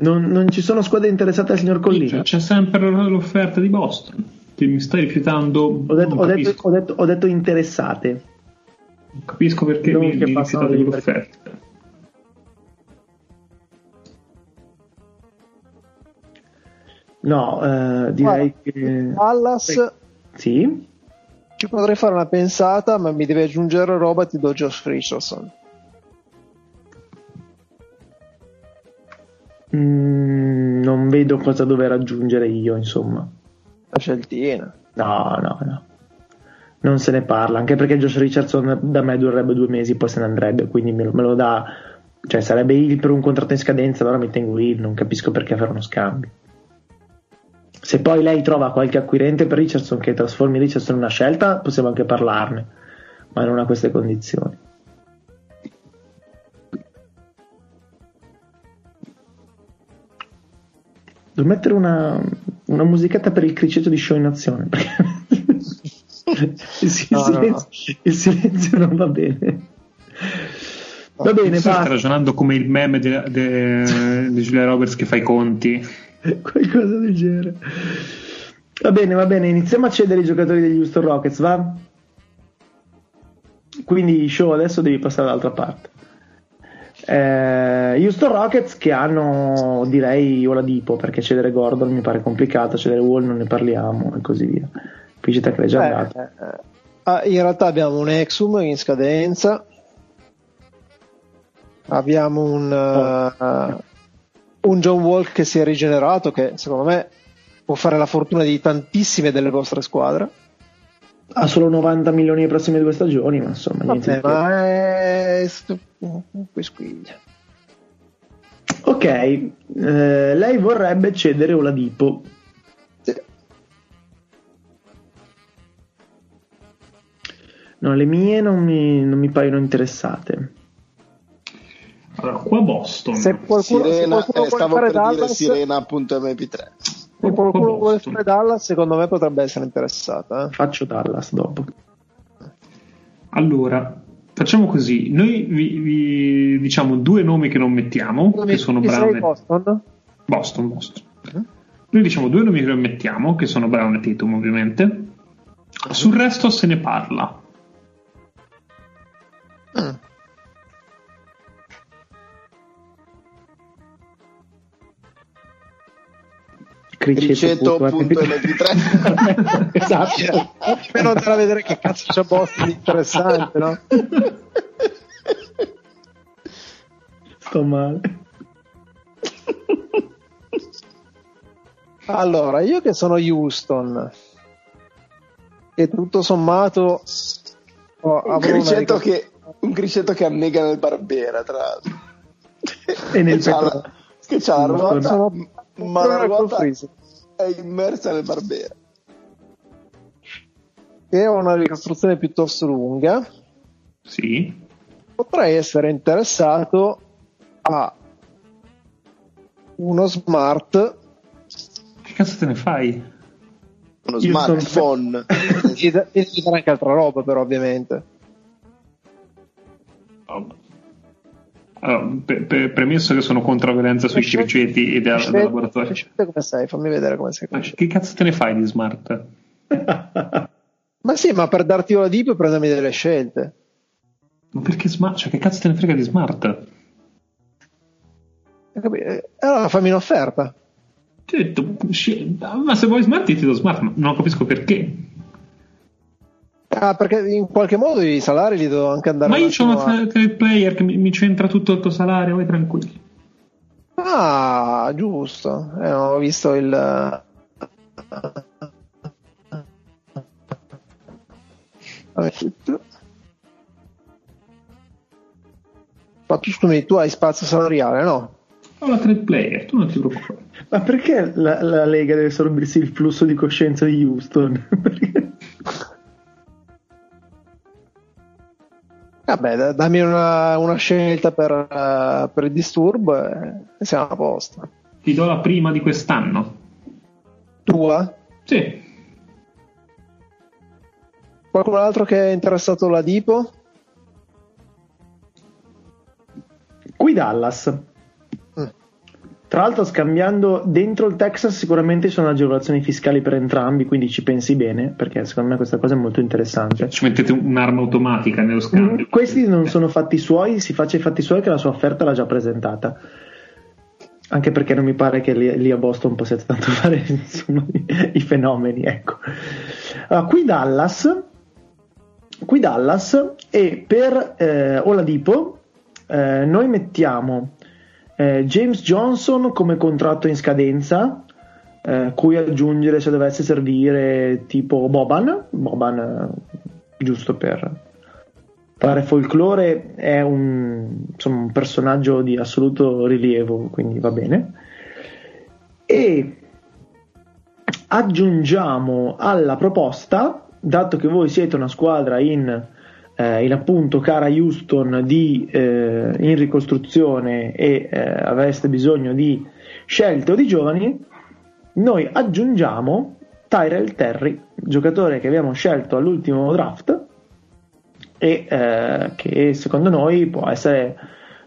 Non, non ci sono squadre interessate al signor Collina? Cioè, c'è sempre l'offerta di Boston. Ti mi stai rifiutando. Ho detto, ho, detto, capisco, ho, detto, ho detto interessate. non capisco perché non mi, mi rifiutate lì quell'offerta. No, eh, direi Guarda, che... Dallas Sì? ci potrei fare una pensata, ma mi deve aggiungere roba ti do Josh Richardson. Mm, non vedo cosa dover aggiungere io, insomma. La sceltina. No, no, no. Non se ne parla, anche perché Josh Richardson da me durerebbe due mesi, poi se ne andrebbe, quindi me lo, dà... Cioè, sarebbe Hill per un contratto in scadenza, allora mi tengo Hill, non capisco perché fare uno scambio. Se poi lei trova qualche acquirente per Richardson che trasformi Richardson in una scelta, possiamo anche parlarne, ma non a queste condizioni. Devo mettere una, una musichetta per il criceto di show in azione. il, si- No, no, silenzio, il silenzio non va bene. Va bene, Stai basta. ragionando come il meme di, Julia Roberts che fa i conti. Qualcosa del genere. Va bene, va bene, iniziamo a cedere i giocatori degli Houston Rockets, va? Quindi show adesso devi passare dall'altra parte. Eh, Houston Rockets che hanno direi Oladipo perché cedere Gordon mi pare complicato, cedere Wall non ne parliamo e così via. PG Tech è già andato. eh, eh. Ah, in realtà abbiamo un Exum in scadenza. Abbiamo un, eh, un John Wall che si è rigenerato, che secondo me può fare la fortuna di tantissime delle vostre squadre. Ha solo 90 milioni le prossime due stagioni, ma insomma niente Vabbè, ma è quisquiglia. Ok, eh, lei vorrebbe cedere Oladipo. Sì. No, le mie non mi, non mi paiono interessate. Allora, qua Boston. Se qualcuno, se Sirena, qualcuno eh, vuole stavo fare per dire Dallas, sirena.mp3. se Qua qualcuno vuole fare Dallas, secondo me potrebbe essere interessata. eh. Faccio Dallas dopo. Allora, facciamo così. Noi vi, vi diciamo due nomi che non mettiamo, che sono Brown e Boston? Boston. Boston. Noi diciamo due nomi che non mettiamo, che sono Brown e Tatum ovviamente. Sul resto se ne parla. Mm. criceto.mp3 esatto. Per andare a vedere che cazzo c'è posto di interessante no? sto male. Allora io che sono Houston e tutto sommato oh, un, criceto che, un criceto che annega nel Barbera tra l'altro. E nel che, c'ha la, che c'ha la ruota ma la ruota è immersa nel Barbera che è una ricostruzione piuttosto lunga. Sì. Potrei essere interessato a uno smart. Che cazzo te ne fai? uno Io smartphone. E da anche altra roba però ovviamente allora, per, per, premesso che sono contro la violenza sui criceti e del, del laboratorio come sei? fammi vedere come sei ma che cazzo te ne fai di smart? ma sì ma per darti la dip e prendermi delle scelte ma perché smart? cioè che cazzo te ne frega di smart? Eh, allora fammi un'offerta ma se vuoi smart ti do smart, ma non capisco perché. Ah, perché in qualche modo i salari li devo anche andare a Ma io ho una trade player che mi, mi, centra tutto il tuo salario, vai tranquillo. Ah, giusto. Eh, ho visto il. Ma tu scusami, tu hai spazio salariale, no? Ho la trade player, tu non ti preoccupare. Ma perché la, la Lega deve sorbirsi il flusso di coscienza di Houston? Vabbè, dammi una, una scelta per, uh, per, il disturbo e siamo a posto. Ti do la prima di quest'anno. Tua? Sì. Qualcun altro che è interessato alla Dipo? Qui Dallas. Tra l'altro, scambiando dentro il Texas, sicuramente ci sono agevolazioni fiscali per entrambi, quindi ci pensi bene, perché secondo me questa cosa è molto interessante. Ci mettete un'arma automatica nello scambio. Mm, questi non sono fatti suoi, si faccia i fatti suoi che la sua offerta l'ha già presentata. Anche perché non mi pare che lì, lì a Boston possiate tanto fare insomma, i, fenomeni. Ecco. Allora, qui Dallas, qui Dallas e per eh, Oladipo eh, noi mettiamo eh, James Johnson come contratto in scadenza, eh, cui aggiungere se dovesse servire tipo Boban, Boban eh, giusto per fare folklore è un, insomma, un personaggio di assoluto rilievo, quindi va bene. E aggiungiamo alla proposta, dato che voi siete una squadra in eh, in appunto cara Houston di, eh, in ricostruzione e eh, avreste bisogno di scelte o di giovani, noi aggiungiamo Tyrell Terry, giocatore che abbiamo scelto all'ultimo draft e eh, che secondo noi può essere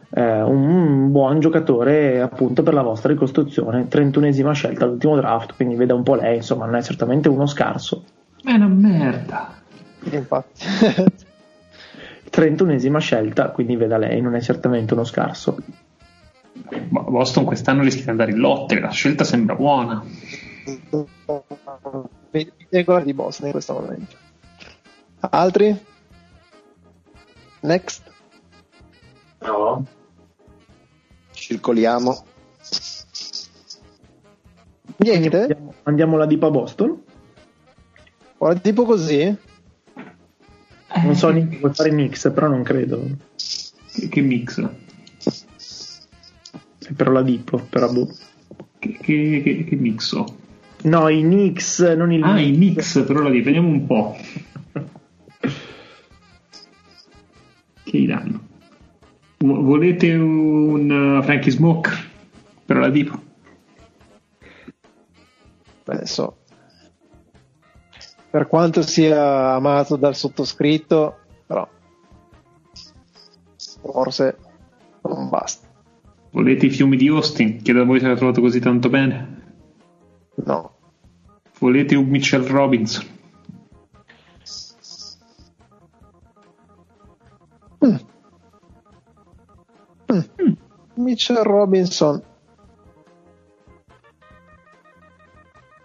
eh, un buon giocatore appunto per la vostra ricostruzione 31esima scelta all'ultimo draft quindi veda un po' lei insomma non è certamente uno scarso. È una merda. Infatti 31esima scelta, quindi veda lei, non è certamente uno scarso. Boston quest'anno rischia di andare in lotte, la scelta sembra buona. Mi tengo di Boston in questo momento. Altri? Next? No. Circoliamo. Niente? Andiamo, andiamo la dipa a Boston? Ora tipo così? Non so neanche vuoi fare mix, però non credo. Che, che mix? È per la Dipo, però boh. Che, che, che, che mixo? No, i Nix, non il Ah, mix. i mix, però la Dipo, vediamo un po'. che gli danno? Volete un uh, Frankie Smoke per la Dipo? Adesso per quanto sia amato dal sottoscritto, però forse non basta. Volete i fiumi di Austin, che da voi si era trovato così tanto bene? No. Volete un Mitchell Robinson? Mm. Mm. Mitchell Robinson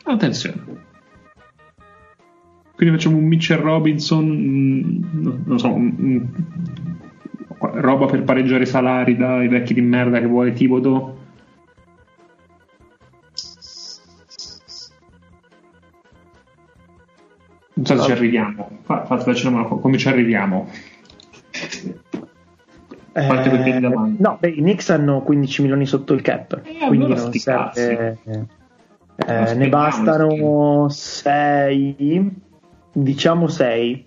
Attenzione. Quindi facciamo un Mitchell Robinson, mm, non so, un- un- roba per pareggiare i salari dai vecchi di merda che vuole Tibodo. Non so se ci arriviamo. Fa- fa- Facciamo una co- come ci arriviamo. Eh, no, beh, i Knicks hanno 15 milioni sotto il cap, Eh, quindi allora non sti serve. Eh, ne bastano 6, diciamo 6.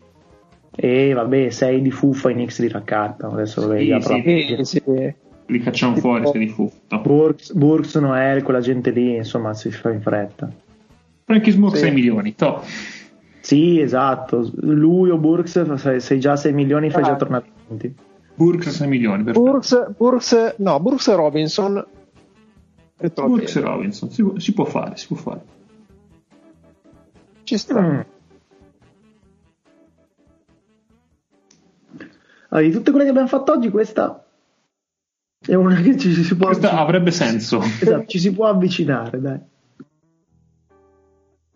E vabbè, 6 di fuffa i Knicks li raccattano. Adesso gli apro sì. Sì, sì. Li facciamo fuori se di fuffa. Burks, Burks, Noel, quella gente lì, insomma, si fa in fretta. Frankie Smoke Sì. 6 milioni, to. Sì, esatto. Lui o Burks, sei, già 6 milioni, fai Ah. già tornare a 20. Burks 6 milioni. Burks, Burks, no, Burks e Robinson. E. Burks e Robinson, si, si può fare, si può fare. Ci sta. Mm. Allora, di tutte quelle che abbiamo fatto oggi, questa è una che ci si può, Questo avrebbe senso. esatto, ci si può avvicinare, dai.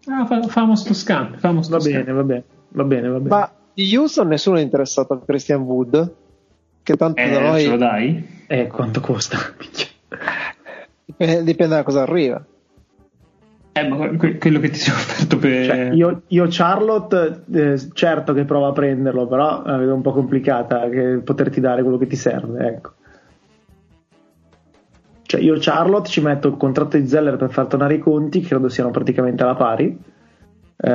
Ah, fa- famo sto scambio, famo sto Va scambio. bene, va bene, va bene, va bene. Ma di Houston nessuno è interessato a Christian Wood? Che tanto Eh, da noi ce lo dai? Eh, quanto costa? Dipende, dipende da cosa arriva. Eh, ma que- quello che ti sei offerto per... Cioè, io, io Charlotte, eh, certo che provo a prenderlo, però la vedo un po' complicata che poterti dare quello che ti serve, ecco. Cioè, io Charlotte ci metto il contratto di Zeller per far tornare i conti, credo siano praticamente alla pari. Eh,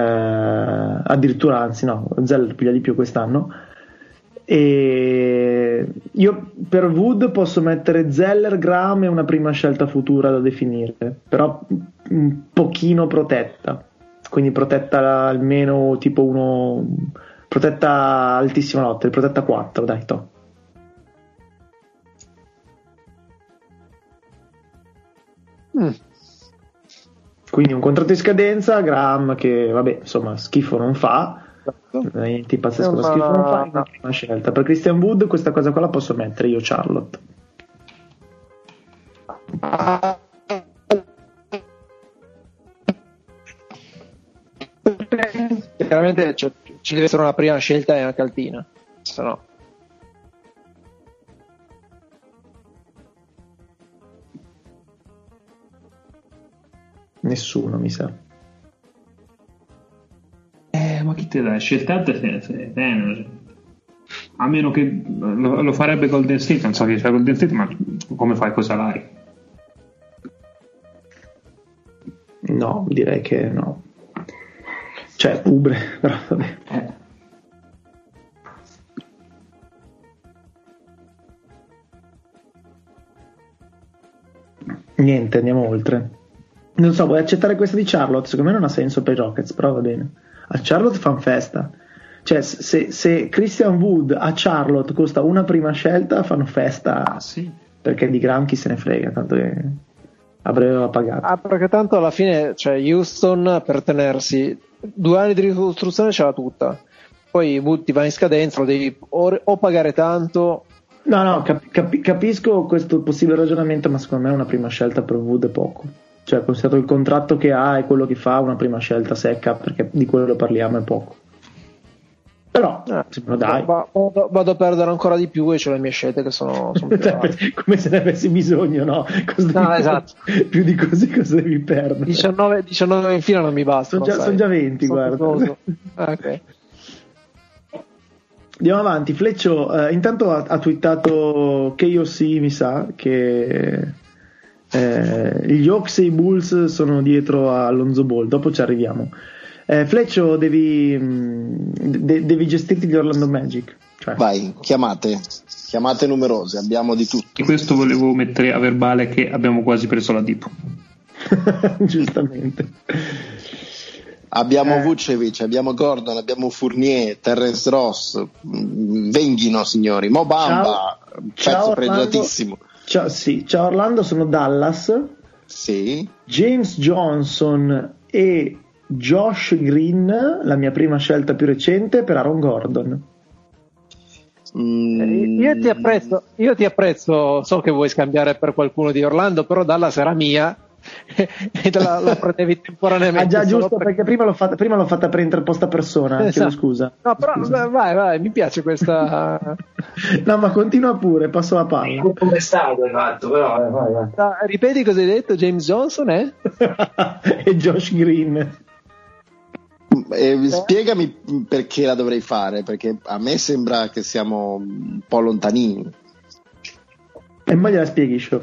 addirittura, anzi, no, Zeller piglia di più quest'anno. E io per Wood posso mettere Zeller, Graham e una prima scelta futura da definire, però un pochino protetta, quindi protetta almeno tipo uno, protetta altissima lotta, protetta 4, dai, to. Mm. Quindi un contratto in scadenza, Graham che vabbè, insomma, schifo non fa, Esatto. niente pazzesco, una- schifo non fa, è una prima scelta. Per Christian Wood questa cosa qua la posso mettere io Charlotte. Chiaramente cioè, ci deve essere una prima scelta e anche altina, se no. Nessuno mi sa. Eh, ma chi te dà? Scelta alte se, se, se- A meno che lo, lo farebbe Golden State, non so chi c'è Golden State, ma come fai con i salari? No, direi che no. Cioè, Ubre, però vabbè. Eh. Niente, andiamo oltre. Non so, vuoi accettare questa di Charlotte? Secondo me non ha senso per i Rockets, però va bene. A Charlotte fan festa. Cioè, se, se Christian Wood a Charlotte costa una prima scelta, fanno festa Ah, sì. perché di Graham chi se ne frega, tanto che a breve va pagato. Ah, perché tanto alla fine, cioè, Houston per tenersi due anni di ricostruzione ce l'ha tutta. Poi Wood ti va in scadenza, lo devi o, o pagare tanto. No, no, cap- cap- capisco questo possibile ragionamento, ma secondo me una prima scelta per Wood è poco. Cioè, considerato il contratto che ha e quello che fa, una prima scelta secca, perché di quello parliamo è poco. Però, Eh, dai. va- vado, vado a perdere ancora di più e ho le mie scelte che sono, sono. Come se ne avessi bisogno, no? No, esatto. Più di così cosa devi perdere? 19, 19 in fila non mi bastano. Sono già- sono già 20, Sono guarda. Ah, ok. Andiamo avanti, Fleccio eh, intanto ha, ha twittato KOC mi sa che eh, gli Hawks e i Bulls sono dietro a Alonso Ball, dopo ci arriviamo. Eh, Fleccio devi, mh, de- devi gestirti gli Orlando Magic, cioè, Vai, chiamate, chiamate numerose, abbiamo di tutto. E questo volevo mettere a verbale che abbiamo quasi preso la Dipo. giustamente. Abbiamo Eh. Vucevic, abbiamo Gordon, abbiamo Fournier, Terrence Ross, mm, venghino signori, Mobamba, Ciao. pezzo Ciao, Orlando. Ciao, sì, ciao Orlando, sono Dallas, Sì, James Johnson e Josh Green, la mia prima scelta più recente per Aaron Gordon. Mm, Eh, Io ti apprezzo, io ti apprezzo, so che vuoi scambiare per qualcuno di Orlando, però Dallas era mia e te la, la prendevi temporaneamente. Ah già, giusto, perché prima l'ho fatta, prima l'ho fatta per interposta persona, chiedo Esatto. scusa. No, però Scusa. vai, vai, mi piace questa. No, ma continua pure, passo la palla. Come è stato hai fatto, però eh, vai, vai. Ah, ripeti cosa hai detto? James Johnson, eh? e Josh Green. Eh, spiegami perché la dovrei fare, perché a me sembra che siamo un po' lontanini. E poi gliela spieghi, show.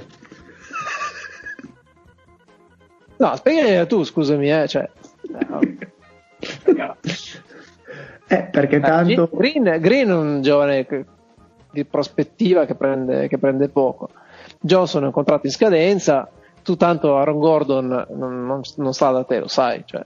No, spiegami tu, scusami, eh. Cioè, Eh, perché tanto... Green, Green è un giovane di prospettiva che prende, che prende poco. Johnson è un contratto in scadenza. Tu tanto Aaron Gordon non, non- non sta da te, lo sai. Cioè,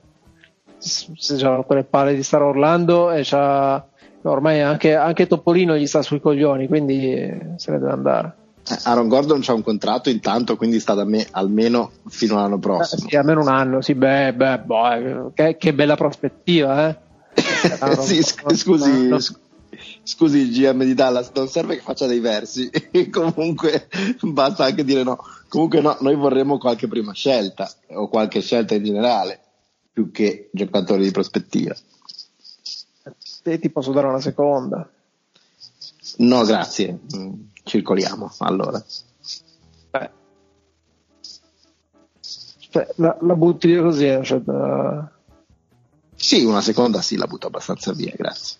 se già rotto le palle di stare Orlando e c'ha, ormai anche, anche Topolino gli sta sui coglioni, quindi se ne deve andare. Eh, Aaron Gordon c'ha un contratto intanto, quindi sta da me almeno fino all'anno Eh, prossimo. sì, almeno un anno, sì, beh, beh, boh, eh, che, che bella prospettiva, eh. Sì, sc- scusi, sc- scusi il GM di Dallas, non serve che faccia dei versi, comunque basta anche dire no. Comunque no, noi vorremmo qualche prima scelta o qualche scelta in generale, più che giocatori di prospettiva. Te ti posso dare una seconda. No, grazie, Mm, circoliamo allora. Beh. La, la butti via così, eh, cioè, da- Sì, una seconda sì, la butto abbastanza via, grazie.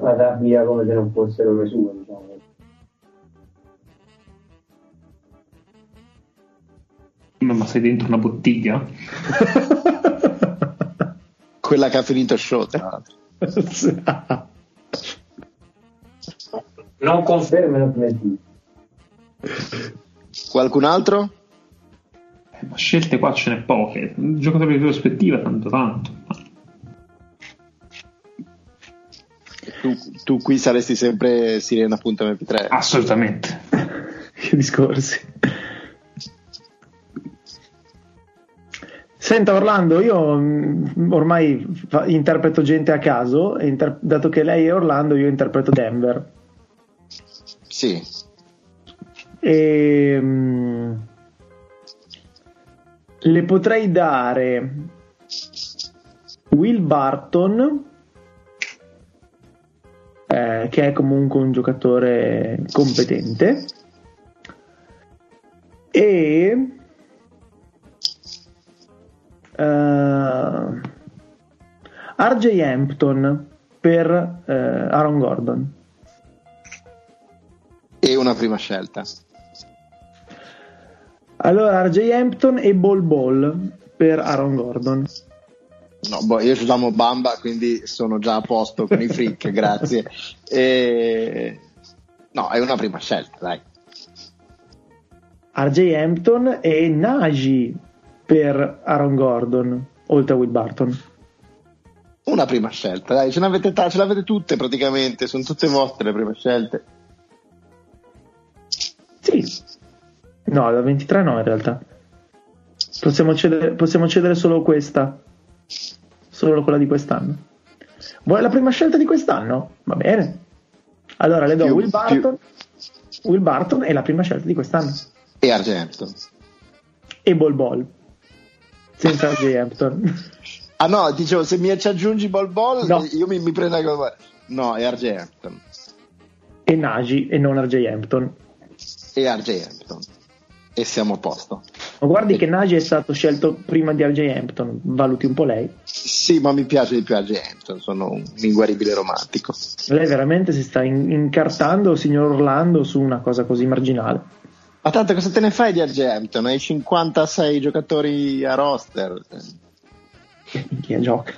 la dà via come se non fossero le sue, diciamo. Ma ma sei dentro una bottiglia? Quella che ha finito show, tra l'altro. Non conferma non. Qualcun altro? Eh, Ma scelte qua ce n'è poche. Un giocatore di prospettiva, tanto tanto. Tu, tu qui saresti sempre sirena.mp3. Assolutamente. che discorsi. Senta Orlando, io mm, ormai interpreto gente a caso, inter- dato che lei è Orlando, io interpreto Denver. Sì, E, mm, le potrei dare Will Barton, eh, che è comunque un giocatore competente, e eh, RJ Hampton per eh, Aaron Gordon. e una prima scelta. Allora, RJ Hampton e Ball Ball per Aaron Gordon. No, boh, io ci amo Bamba, quindi sono già a posto con i freak, grazie. E... No, è una prima scelta, dai. RJ Hampton e Nagy per Aaron Gordon, oltre a Will Barton. Una prima scelta, dai, ce l'avete, ta- ce l'avete tutte praticamente, sono tutte vostre le prime scelte. Sì. No, da 23 no in realtà. Possiamo cedere, possiamo cedere solo questa. Solo quella di quest'anno. Vuoi la prima scelta di quest'anno? Va bene. Allora le do Più- Will Barton. Will Barton è la prima scelta di quest'anno. E Argento. E Ball Ball. Senza RJ Hampton. Ah no, dicevo, se mi ci aggiungi Ball Ball, No. io mi, mi prendo. No, è Argento. e Nagy e non RJ Hampton. E Argento. E siamo a posto. Ma guardi che Nagy è stato scelto prima di RJ Hampton, valuti un po' lei. Sì, ma mi piace di più Argento, sono un inguaribile romantico. Lei veramente si sta in- incartando, signor Orlando, su una cosa così marginale. Ma tanto cosa te ne fai di Argento? Hai 56 giocatori a roster. Minchia gioca.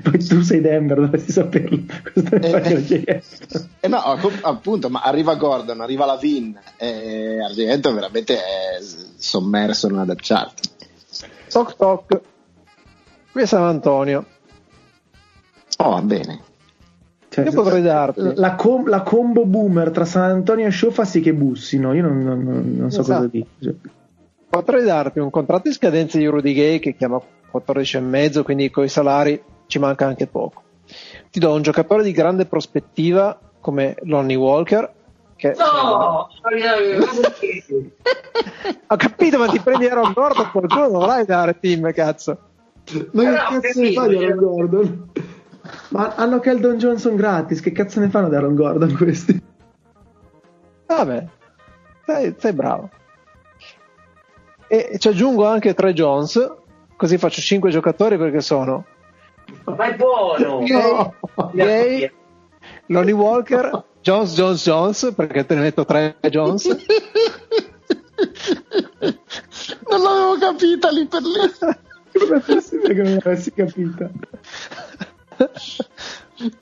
Poi tu sei Denver, dovresti saperlo. Cosa te ne fai di RJ Hampton? Eh no, app- appunto, ma arriva Gordon, arriva la Vin, e Argento veramente è sommerso nella depth chart. Toc toc. Qui è San Antonio. Oh, va bene. Cioè, Io potrei darti. La, com- la combo boomer tra San Antonio e Show fa sì che bussino. Io non, non- non- non so Esatto. cosa dire. Cioè, Potrei darti un contratto in scadenza di Rudy Gay che chiama 14,5, quindi con i salari ci manca anche poco. Ti do un giocatore di grande prospettiva come Lonnie Walker, Che... No! Ho capito, ma ti prendi Aaron Gordon, qualcuno dovrai dare team, cazzo. Ma che cazzo ne capito, fa di cioè- Aaron Gordon? Ma hanno Keldon Johnson gratis, che cazzo ne fanno di Aaron Gordon questi? Vabbè, sei, sei bravo. E ci aggiungo anche tre Jones, così faccio cinque giocatori perché sono Ma è buono! Gay, Gay, Lonnie Walker, Jones, Jones, Jones, perché te ne metto tre Jones. Non l'avevo capita lì per lì. Come è possibile che non l'avessi capita?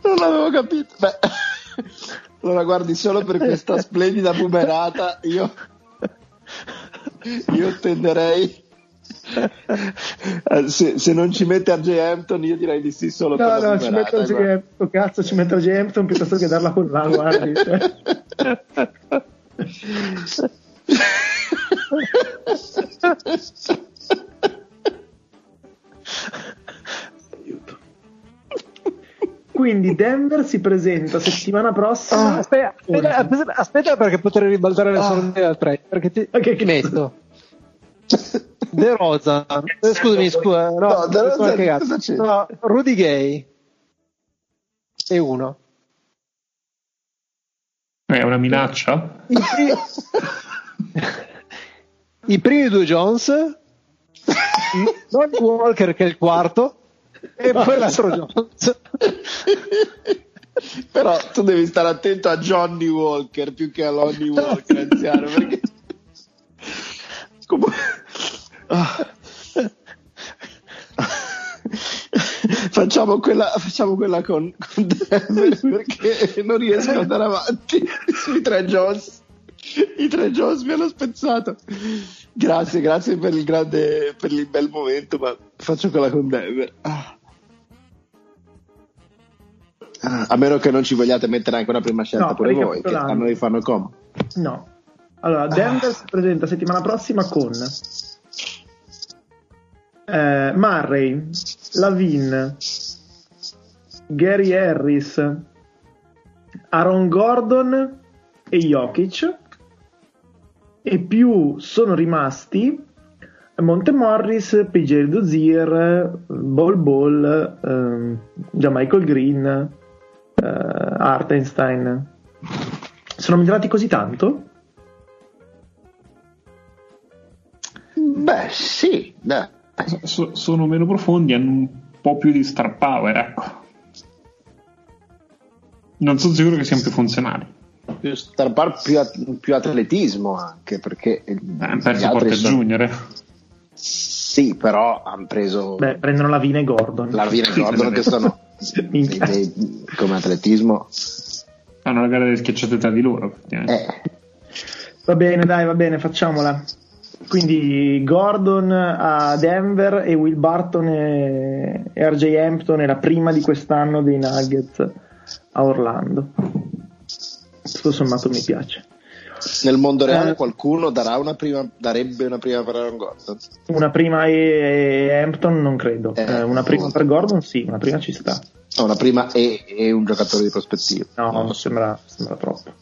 Non l'avevo capito. Beh, allora guardi, solo per questa splendida bumerata io, io tenderei... eh, Se, se non ci mette RJ Hampton io direi di sì solo No, per la no, ci metto bumerata, guarda. J. cazzo, ci metto J. Hampton piuttosto che darla con la guardi. cioè. Quindi Denver si presenta settimana prossima. Ah, Aspetta, aspetta, aspetta, aspetta perché potrei ribaltare le Ah. al 3 perché ti, che ti metto De Rosa eh, scusami scusa no, No, De Rosa, cosa c'è? no, Rudy Gay e uno È una minaccia? I, pri- i primi due Jones non Walker che è il quarto e poi l'altro Jones Però tu devi stare attento a Johnny Walker più che a Lonnie Walker anziano perché Comunque- Ah. facciamo, quella, facciamo quella con, con Denver perché non riesco ad andare avanti. Sui tre Jones i tre Jones mi hanno spezzato grazie grazie per il grande per il bel momento ma faccio quella con Denver Ah. Ah, a meno che non ci vogliate mettere anche una prima scelta No, pure voi, che a noi fanno comodo. No. Allora, Denver si presenta settimana prossima con eh, Murray, Lavin, Gary Harris, Aaron Gordon e Jokic. E più sono rimasti Monte Morris, PJ Dozier, Ball Ball, ehm, già Michael Green, eh, Artenstein. Sono migliorati così tanto? Beh, sì, dai. So- sono meno profondi, hanno un po' più di star power, ecco. Non sono sicuro che siano più funzionali. Più star power, più, at- più atletismo anche, perché Eh, hanno perso Porter sono- Junior. Sì, però hanno preso Beh, prendono Lavine e Gordon. Larvina e Gordon che sono dei- dei- come atletismo. Fanno la gara delle schiacciate tra di loro. Eh, Va bene, dai, va bene, facciamola. Quindi Gordon a Denver e Will Barton e, e RJ Hampton è la prima di quest'anno dei Nuggets a Orlando. Tutto sommato mi piace. nel mondo reale Eh. qualcuno darà una prima, darebbe una prima per Aaron Gordon? Una prima e, e Hampton non credo. Eh, Eh, una prima per Gordon sì, una prima ci sta. No, una prima e, e un giocatore di prospettiva. No, mi sembra, sembra troppo.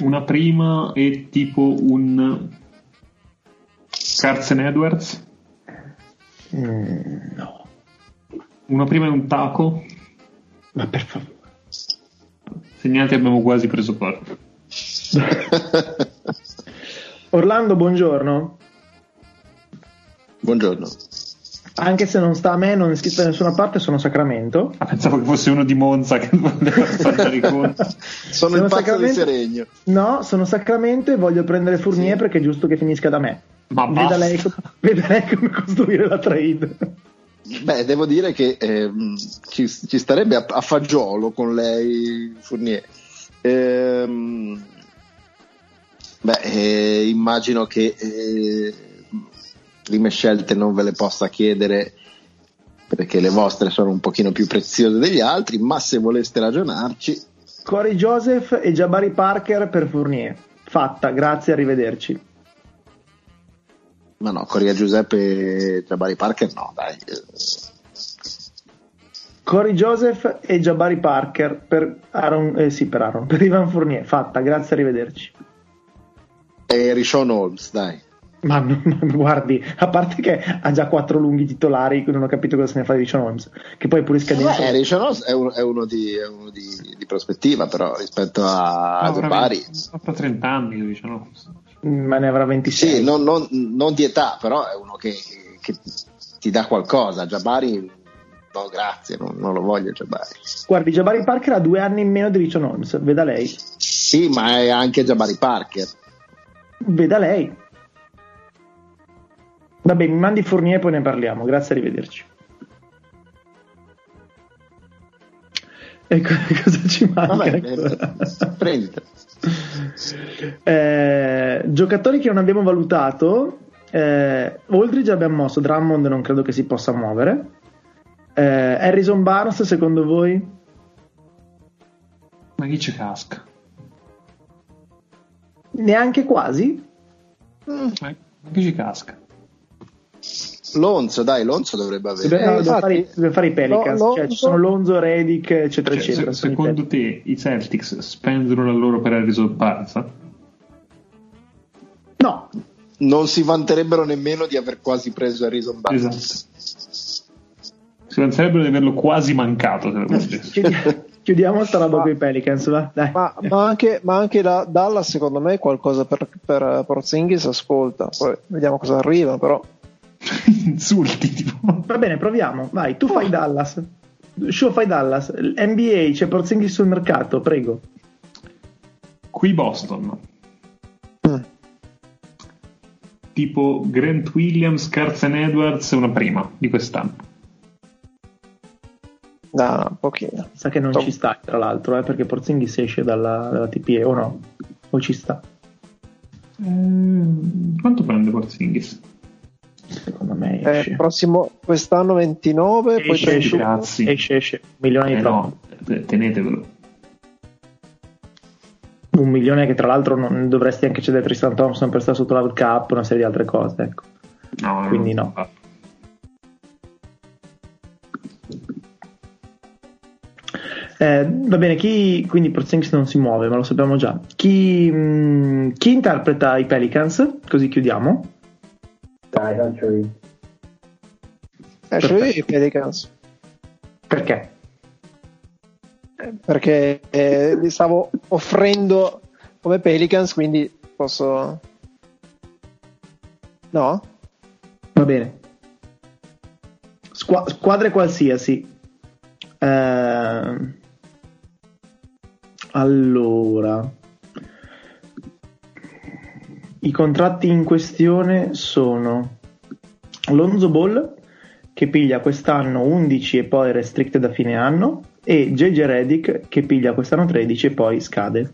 Una prima è tipo un Carson Edwards. Mm, no, Una prima è un taco. ma per favore. Segnati abbiamo quasi preso parte. Orlando, buongiorno. Buongiorno. Anche se non sta a me, non è scritto da nessuna parte, sono Sacramento. Ah, pensavo che fosse uno di Monza che voleva fare i conti. Sono il Sono pazzo Sacramento- di Seregno. No, sono Sacramento e voglio prendere Fournier Sì. perché è giusto che finisca da me. Ma Veda basta. lei, co- veda lei come costruire la trade. Beh, devo dire che ehm, ci, ci starebbe a, a fagiolo con lei Fournier. Ehm, beh, eh, immagino che eh, prime scelte non ve le possa chiedere perché le vostre sono un pochino più preziose degli altri, ma se voleste ragionarci, Corey Joseph e Jabari Parker per Fournier. Fatta, grazie, arrivederci. Ma no, Coria Giuseppe e Jabari Parker no, dai. eh, Corey Joseph e Jabari Parker per Aaron, eh, sì, per Aaron, per Ivan Fournier. Fatta, grazie, arrivederci. E Rishon Holmes, dai. Ma, guardi, a parte che ha già quattro lunghi titolari, non ho capito cosa se ne fa di Rishon Holmes. Che poi è pure scadenza. Beh, Rishon Holmes è, un- è uno, di, è uno di- di prospettiva, però rispetto a No, Jabari. 20 Avrà 30 anni, diciamo. Ma ne avrà 26. Sì, non, non- non di età, però è uno che, che ti dà qualcosa. Jabari, no, grazie, non, non lo voglio Jabari. Guardi, Jabari Parker ha due anni in meno di Rishon Holmes. Veda lei. Sì, ma è anche Jabari Parker. Veda lei. Vabbè, mi mandi Fournier e poi ne parliamo. Grazie, arrivederci. Ecco cosa ci manca. Vabbè, eh, prendite. Eh, giocatori che non abbiamo valutato. Eh, abbiamo mosso, Drummond non credo che si possa muovere. Eh, Harrison Barnes, secondo voi? Ma chi ci casca? Neanche quasi? Eh, ma chi ci casca? Lonzo, dai, Lonzo dovrebbe avere. Dobbiamo, Eh, dobbiamo fare, dobbiamo fare i Pelicans, Lo- cioè ci sono Lonzo, Redick, eccetera, Cioè, eccetera. se- secondo te i Celtics spendono la loro per Harrison Barnes? No, Non si vanterebbero nemmeno di aver quasi preso Harrison Barnes. Esatto. Si penserebbero di averlo quasi mancato se lo facesse. chiudi- chiudiamo sta roba con i Pelicans, va? Dai. Ma, ma anche, ma anche da Dallas, secondo me, qualcosa per, per Porzingis ascolta. Poi vediamo cosa arriva, però. Insulti, tipo. Va bene, proviamo. Vai, tu fai Dallas. Show fai Dallas. NBA c'è Porzingis sul mercato, prego. Qui Boston. Mm. Tipo Grant Williams, Carson Edwards, una prima di quest'anno. Da un pochino. Sa che non Tom. ci sta, tra l'altro, eh, perché Porzingis esce dalla, dalla TPE o no? O ci sta? Eh, quanto prende Porzingis? Secondo me Eh, prossimo, quest'anno 29, poi Esce, esce. 31. Cazzi. Esce, esce. Milione di Eh no, eh, tenetevelo. Un milione che tra l'altro non dovresti anche cedere a Tristan Thompson per stare sotto la cap, una serie di altre cose, ecco. No, Quindi no. fa. Eh, va bene, chi quindi Porzingis non si muove, ma lo sappiamo già. Chi, mh, chi interpreta i Pelicans? Così chiudiamo. Dai, faccio Eh, cioè i Pelicans. Perché? Eh, Perché eh, li stavo offrendo come Pelicans, quindi posso. No? Va bene. Squa- squadre qualsiasi. Eh, allora, i contratti in questione sono Lonzo Ball che piglia quest'anno 11 e poi restricted a fine anno e JJ Redick che piglia quest'anno 13 e poi scade.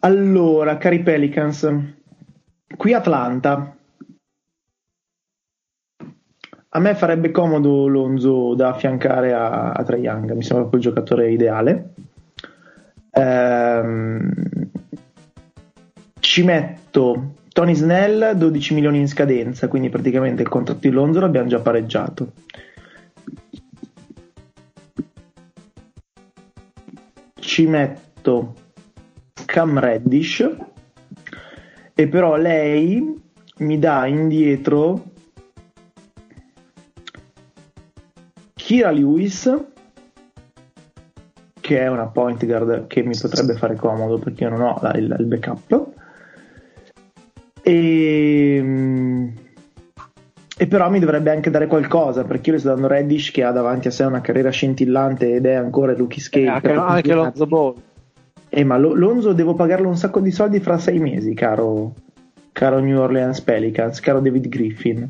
Allora, cari Pelicans, qui Atlanta. A me farebbe comodo Lonzo da affiancare a, a Trae Young, mi sembra quel giocatore ideale. Ehm, ci metto Tony Snell 12 milioni in scadenza, quindi praticamente il contratto di Lonzo l'abbiamo già pareggiato. Ci metto Cam Reddish e però lei mi dà indietro Kira Lewis che è una point guard che mi potrebbe fare comodo perché io non ho la- il, il backup e, mm, e però mi dovrebbe anche dare qualcosa perché io le sto dando Reddish che ha davanti a sé una carriera scintillante ed è ancora rookie scale Eh, anche, anche Lonzo Ball. eh, ma Lo- Lonzo devo pagarlo un sacco di soldi fra sei mesi, caro, caro New Orleans Pelicans, caro David Griffin.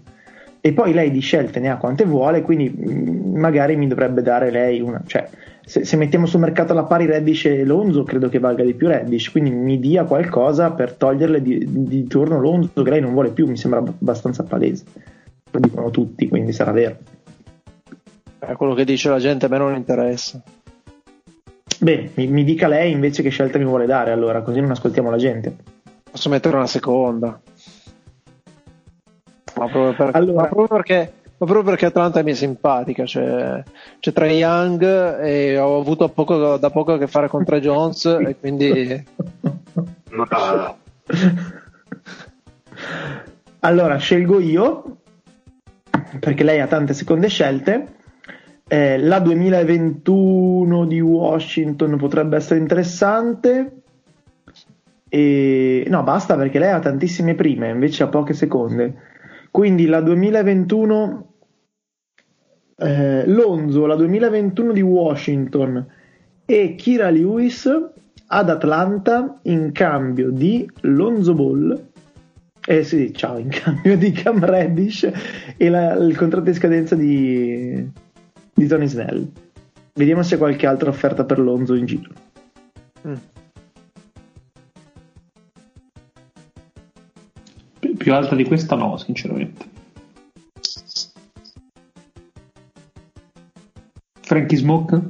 E poi lei di scelte ne ha quante vuole, quindi mh, magari mi dovrebbe dare lei una. Cioè, se, se mettiamo sul mercato alla pari Reddish e Lonzo, credo che valga di più Reddish, quindi mi dia qualcosa per toglierle di, di turno Lonzo, che lei non vuole più, mi sembra abbastanza palese. Lo dicono tutti, quindi sarà vero. Eh, quello che dice la gente a me non interessa. Bene, mi, mi dica lei invece che scelta mi vuole dare, allora, così non ascoltiamo la gente. Posso mettere una seconda. Ma proprio, per, Allora- ma proprio perché, ma proprio perché Atlanta mi è simpatica. C'è, c'è Trae Young e ho avuto poco- da poco a che fare con Tre Jones e quindi Allora, scelgo io, perché lei ha tante seconde scelte. Eh, la 2021 di Washington potrebbe essere interessante. E... No, basta perché lei ha tantissime prime, invece ha poche seconde. Quindi la 2021 eh, Lonzo, la 2021 di Washington e Kira Lewis ad Atlanta in cambio di Lonzo Ball eh sì, ciao, in cambio di Cam Reddish e la- il contratto di scadenza di, di Tony Snell. Vediamo se c'è qualche altra offerta per Lonzo in giro. mm. Pi- Più alta di questa no, sinceramente. Frankie Smoke?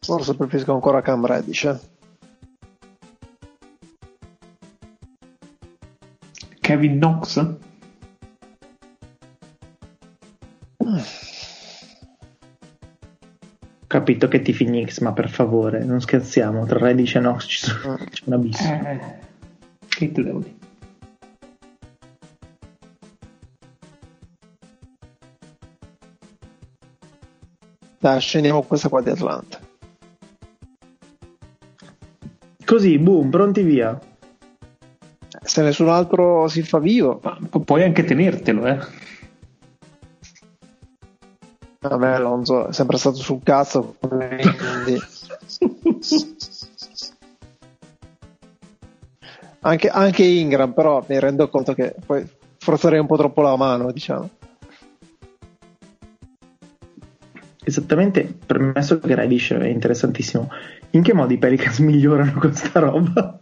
forse preferisco ancora Cam Reddish. eh. Kevin Knox? Capito che tifi Knicks, ma per favore, non scherziamo. Tra Reddish e Knox ci sono- c'è un abisso. Eh, che te devo dire? Dai, scendiamo questa qua di Atlanta. Così, boom, pronti via. Se nessun altro si fa vivo, Ma pu- puoi anche tenertelo, eh. a me Alonso è sempre stato sul cazzo. quindi- Anche, anche Ingram, però mi rendo conto che poi forzerei un po' troppo la mano, diciamo. Esattamente, permesso che Reddish è interessantissimo. In che modo i Pelicans migliorano con sta roba?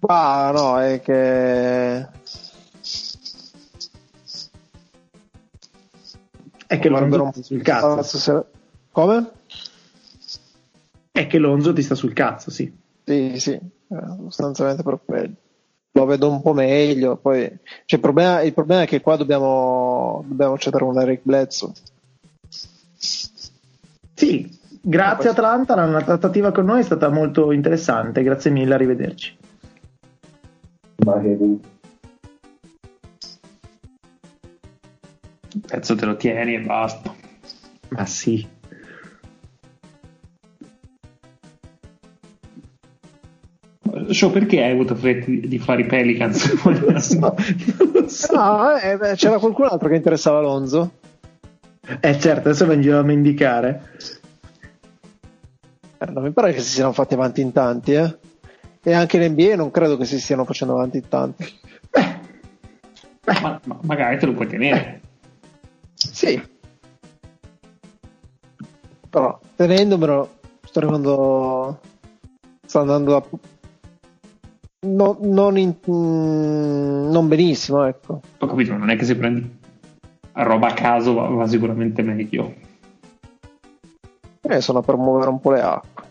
Ma no, è che È che Lonzo ti sta sul cazzo. Cazzo, se- Come? È che Lonzo ti sta sul cazzo, sì. Sì, sì, eh, sostanzialmente per quello. Lo vedo un po' meglio. Poi, cioè, il, problema, il problema è che qua dobbiamo, dobbiamo cedere un Eric Bledsoe. Sì, grazie Atlanta, la trattativa con noi è stata molto interessante, grazie mille, arrivederci. Il pezzo te lo tieni e basta. Ma sì. Show, perché hai avuto fretta di, fare i Pelicans? Non lo so, non lo so. No, eh, beh, c'era qualcun altro che interessava Alonso? Eh certo, adesso va in giro a mendicare. Eh, non mi pare che si siano fatti avanti in tanti, eh. E anche in NBA non credo che si stiano facendo avanti in tanti. ma, ma magari te lo puoi tenere. Sì. Però tenendomelo sto arrivando sto andando a no- non, in- mm, non benissimo, ecco. Ho capito, non è che se prendi roba a caso va, va sicuramente meglio. Eh, sono per muovere un po' le acque.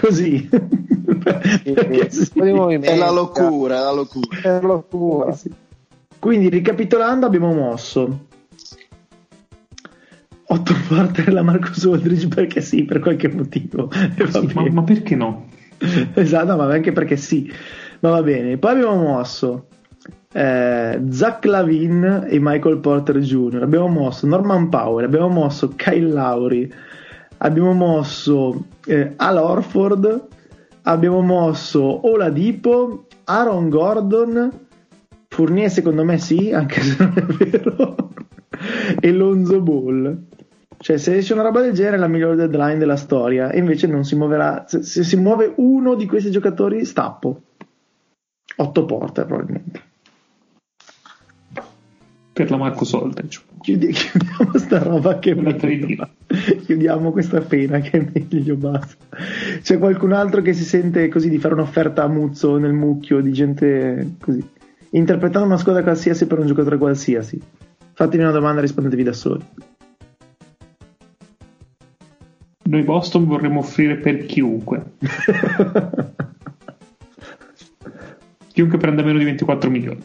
Così. Perché sì. È la locura, è la locura. È la locura. Sì. Quindi ricapitolando abbiamo mosso 8 porter la Marcus Aldridge perché sì, per qualche motivo. E Sì, ma, ma perché no? esatto, ma anche perché sì. Ma va bene. Poi abbiamo mosso eh, Zach Lavin e Michael Porter Jr. Abbiamo mosso Norman Powell, abbiamo mosso Kyle Lowry, abbiamo mosso eh, Al Orford, abbiamo mosso Oladipo, Aaron Gordon, Fournier secondo me sì, anche se non è vero, e Lonzo Ball. Cioè, se esce una roba del genere è la migliore deadline della storia, e invece non si muoverà. Se, se si muove uno di questi giocatori, stappo. Otto porte, probabilmente. Per la Marcus Aldridge. Chiudi- chiudiamo sta roba che. Chiudiamo questa pena che è meglio, basta. C'è qualcun altro che si sente così di fare un'offerta a Muzzo nel mucchio di gente così, interpretando una squadra qualsiasi per un giocatore qualsiasi. Fatemi una domanda e rispondetevi da soli. Noi Boston vorremmo offrire per chiunque. chiunque prenda meno di 24 milioni.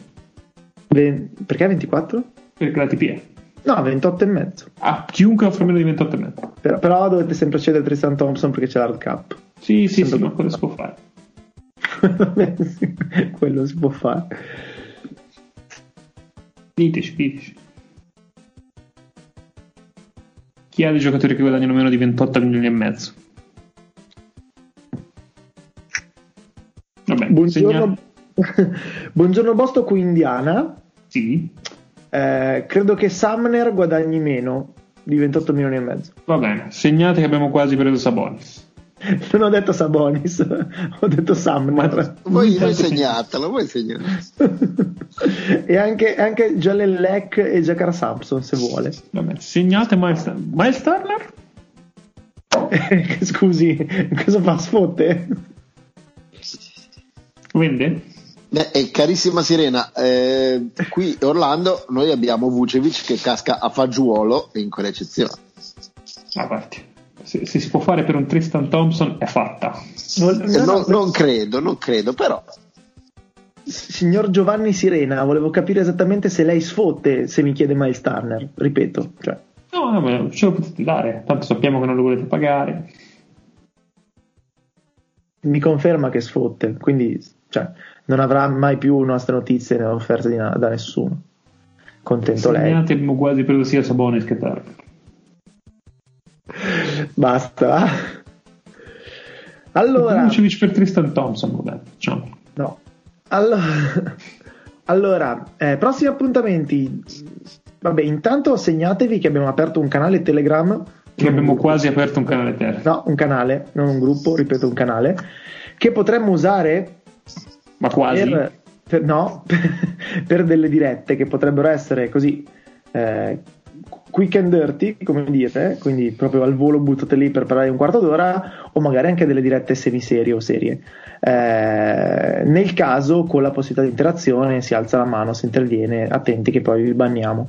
Ve- perché 24? Perché la TPE. No, 28 e mezzo. Ah, chiunque offre meno di 28 e mezzo. Però, però dovete sempre cedere Tristan Thompson perché c'è l'hard cap. Sì, sì, sì, ma quello si può fare. Quello si può fare. Diteci, diteci. Chi ha dei giocatori che guadagnano meno di 28 milioni e mezzo? Vabbè, Buongiorno, segna- Buongiorno Bosto qui Indiana. Sì, Eh, credo che Sumner guadagni meno di 28 milioni e mezzo. va bene. Segnate che abbiamo quasi preso Sabonis. Non ho detto Sabonis, ho detto Sumner. Voi, voi segnatelo, voi segnatelo. e anche, anche Jalen Leck e Jakar Sampson se vuole. Vabbè, segnate Miles, Miles Turner? Scusi, cosa fa? Sfotte? Vende? Beh, e carissima Sirena, eh, qui Orlando noi abbiamo Vucevic che casca a fagiolo in quell'eccezione. Ah, guardi. Se, se si può fare per un Tristan Thompson è fatta. Vol- Eh, no, no- no, non credo, non credo, però Signor Giovanni Sirena, volevo capire esattamente se lei sfotte se mi chiede Miles Turner. Ripeto, cioè, No, no, ma ce lo potete dare. Tanto sappiamo che non lo volete pagare. mi conferma che sfotte, quindi cioè, non avrà mai più nostre notizie né offerte na- da nessuno. Contento lei. Segnate abbiamo quasi preso sia Sabonis che Turner. Basta. Allora, Vucevic per Tristan Thompson, vabbè, facciamo. Allora, allora eh, prossimi appuntamenti. Vabbè, intanto segnatevi che abbiamo aperto un canale Telegram. Che abbiamo quasi aperto un canale terra. No, un canale, non un gruppo, ripeto, un canale che potremmo usare Ma quasi. per, per- no, per delle dirette che potrebbero essere così eh, quick and dirty, come dire, quindi proprio al volo buttate lì per parlare un quarto d'ora, o magari anche delle dirette semiserie o serie. Eh, nel caso, con la possibilità di interazione, si alza la mano, si interviene, attenti che poi vi banniamo.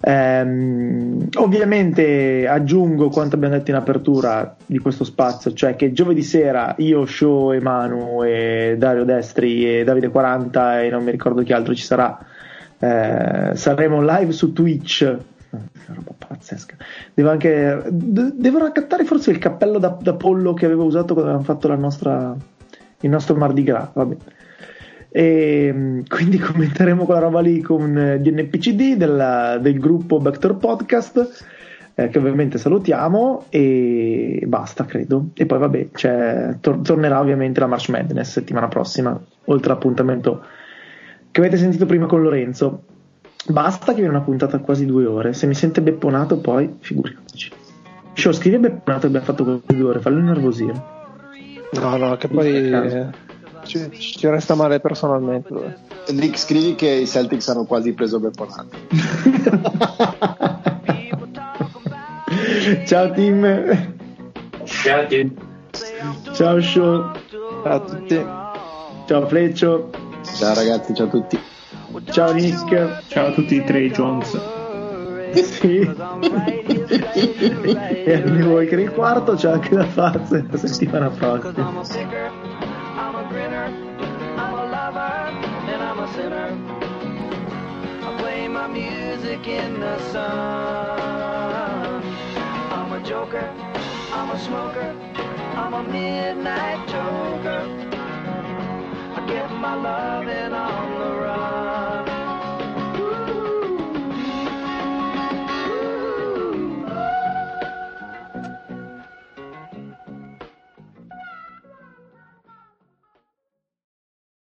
Ehm, ovviamente aggiungo quanto abbiamo detto in apertura di questo spazio, cioè che giovedì sera io, Show, e Manu e Dario Destri e Davide 40 e non mi ricordo chi altro ci sarà. eh, saremo live su Twitch. Una roba pazzesca. Devo anche de- devo raccattare forse il cappello da, da pollo che avevo usato quando avevamo fatto nostra, il nostro Mardi Gras. Vabbè. E mm, quindi commenteremo quella roba lì con eh, DNPCD della- del gruppo Vector Podcast eh, che ovviamente salutiamo e basta credo e poi vabbè c'è- tor- tornerà ovviamente la March Madness settimana prossima oltre all'appuntamento che avete sentito prima con Lorenzo basta che viene una puntata quasi due ore se mi sente bepponato poi figuriamoci Show, scrivi bepponato che abbiamo fatto quasi due ore fallo innervosire No, no, che poi eh, ci, ci resta male personalmente. Nick scrivi che i Celtics hanno quasi preso Bepponato. ciao team Ciao, dude. ciao Show Ciao a tutti. ciao Fleccio Ciao ragazzi, ciao a tutti. Ciao Nick Ciao a tutti i Trey Jones. Sì. e anche voi che il quarto c'è anche da farsi la settimana prossima. Music in the sun. I'm a joker, I'm a smoker, I'm a midnight joker. I get my loving on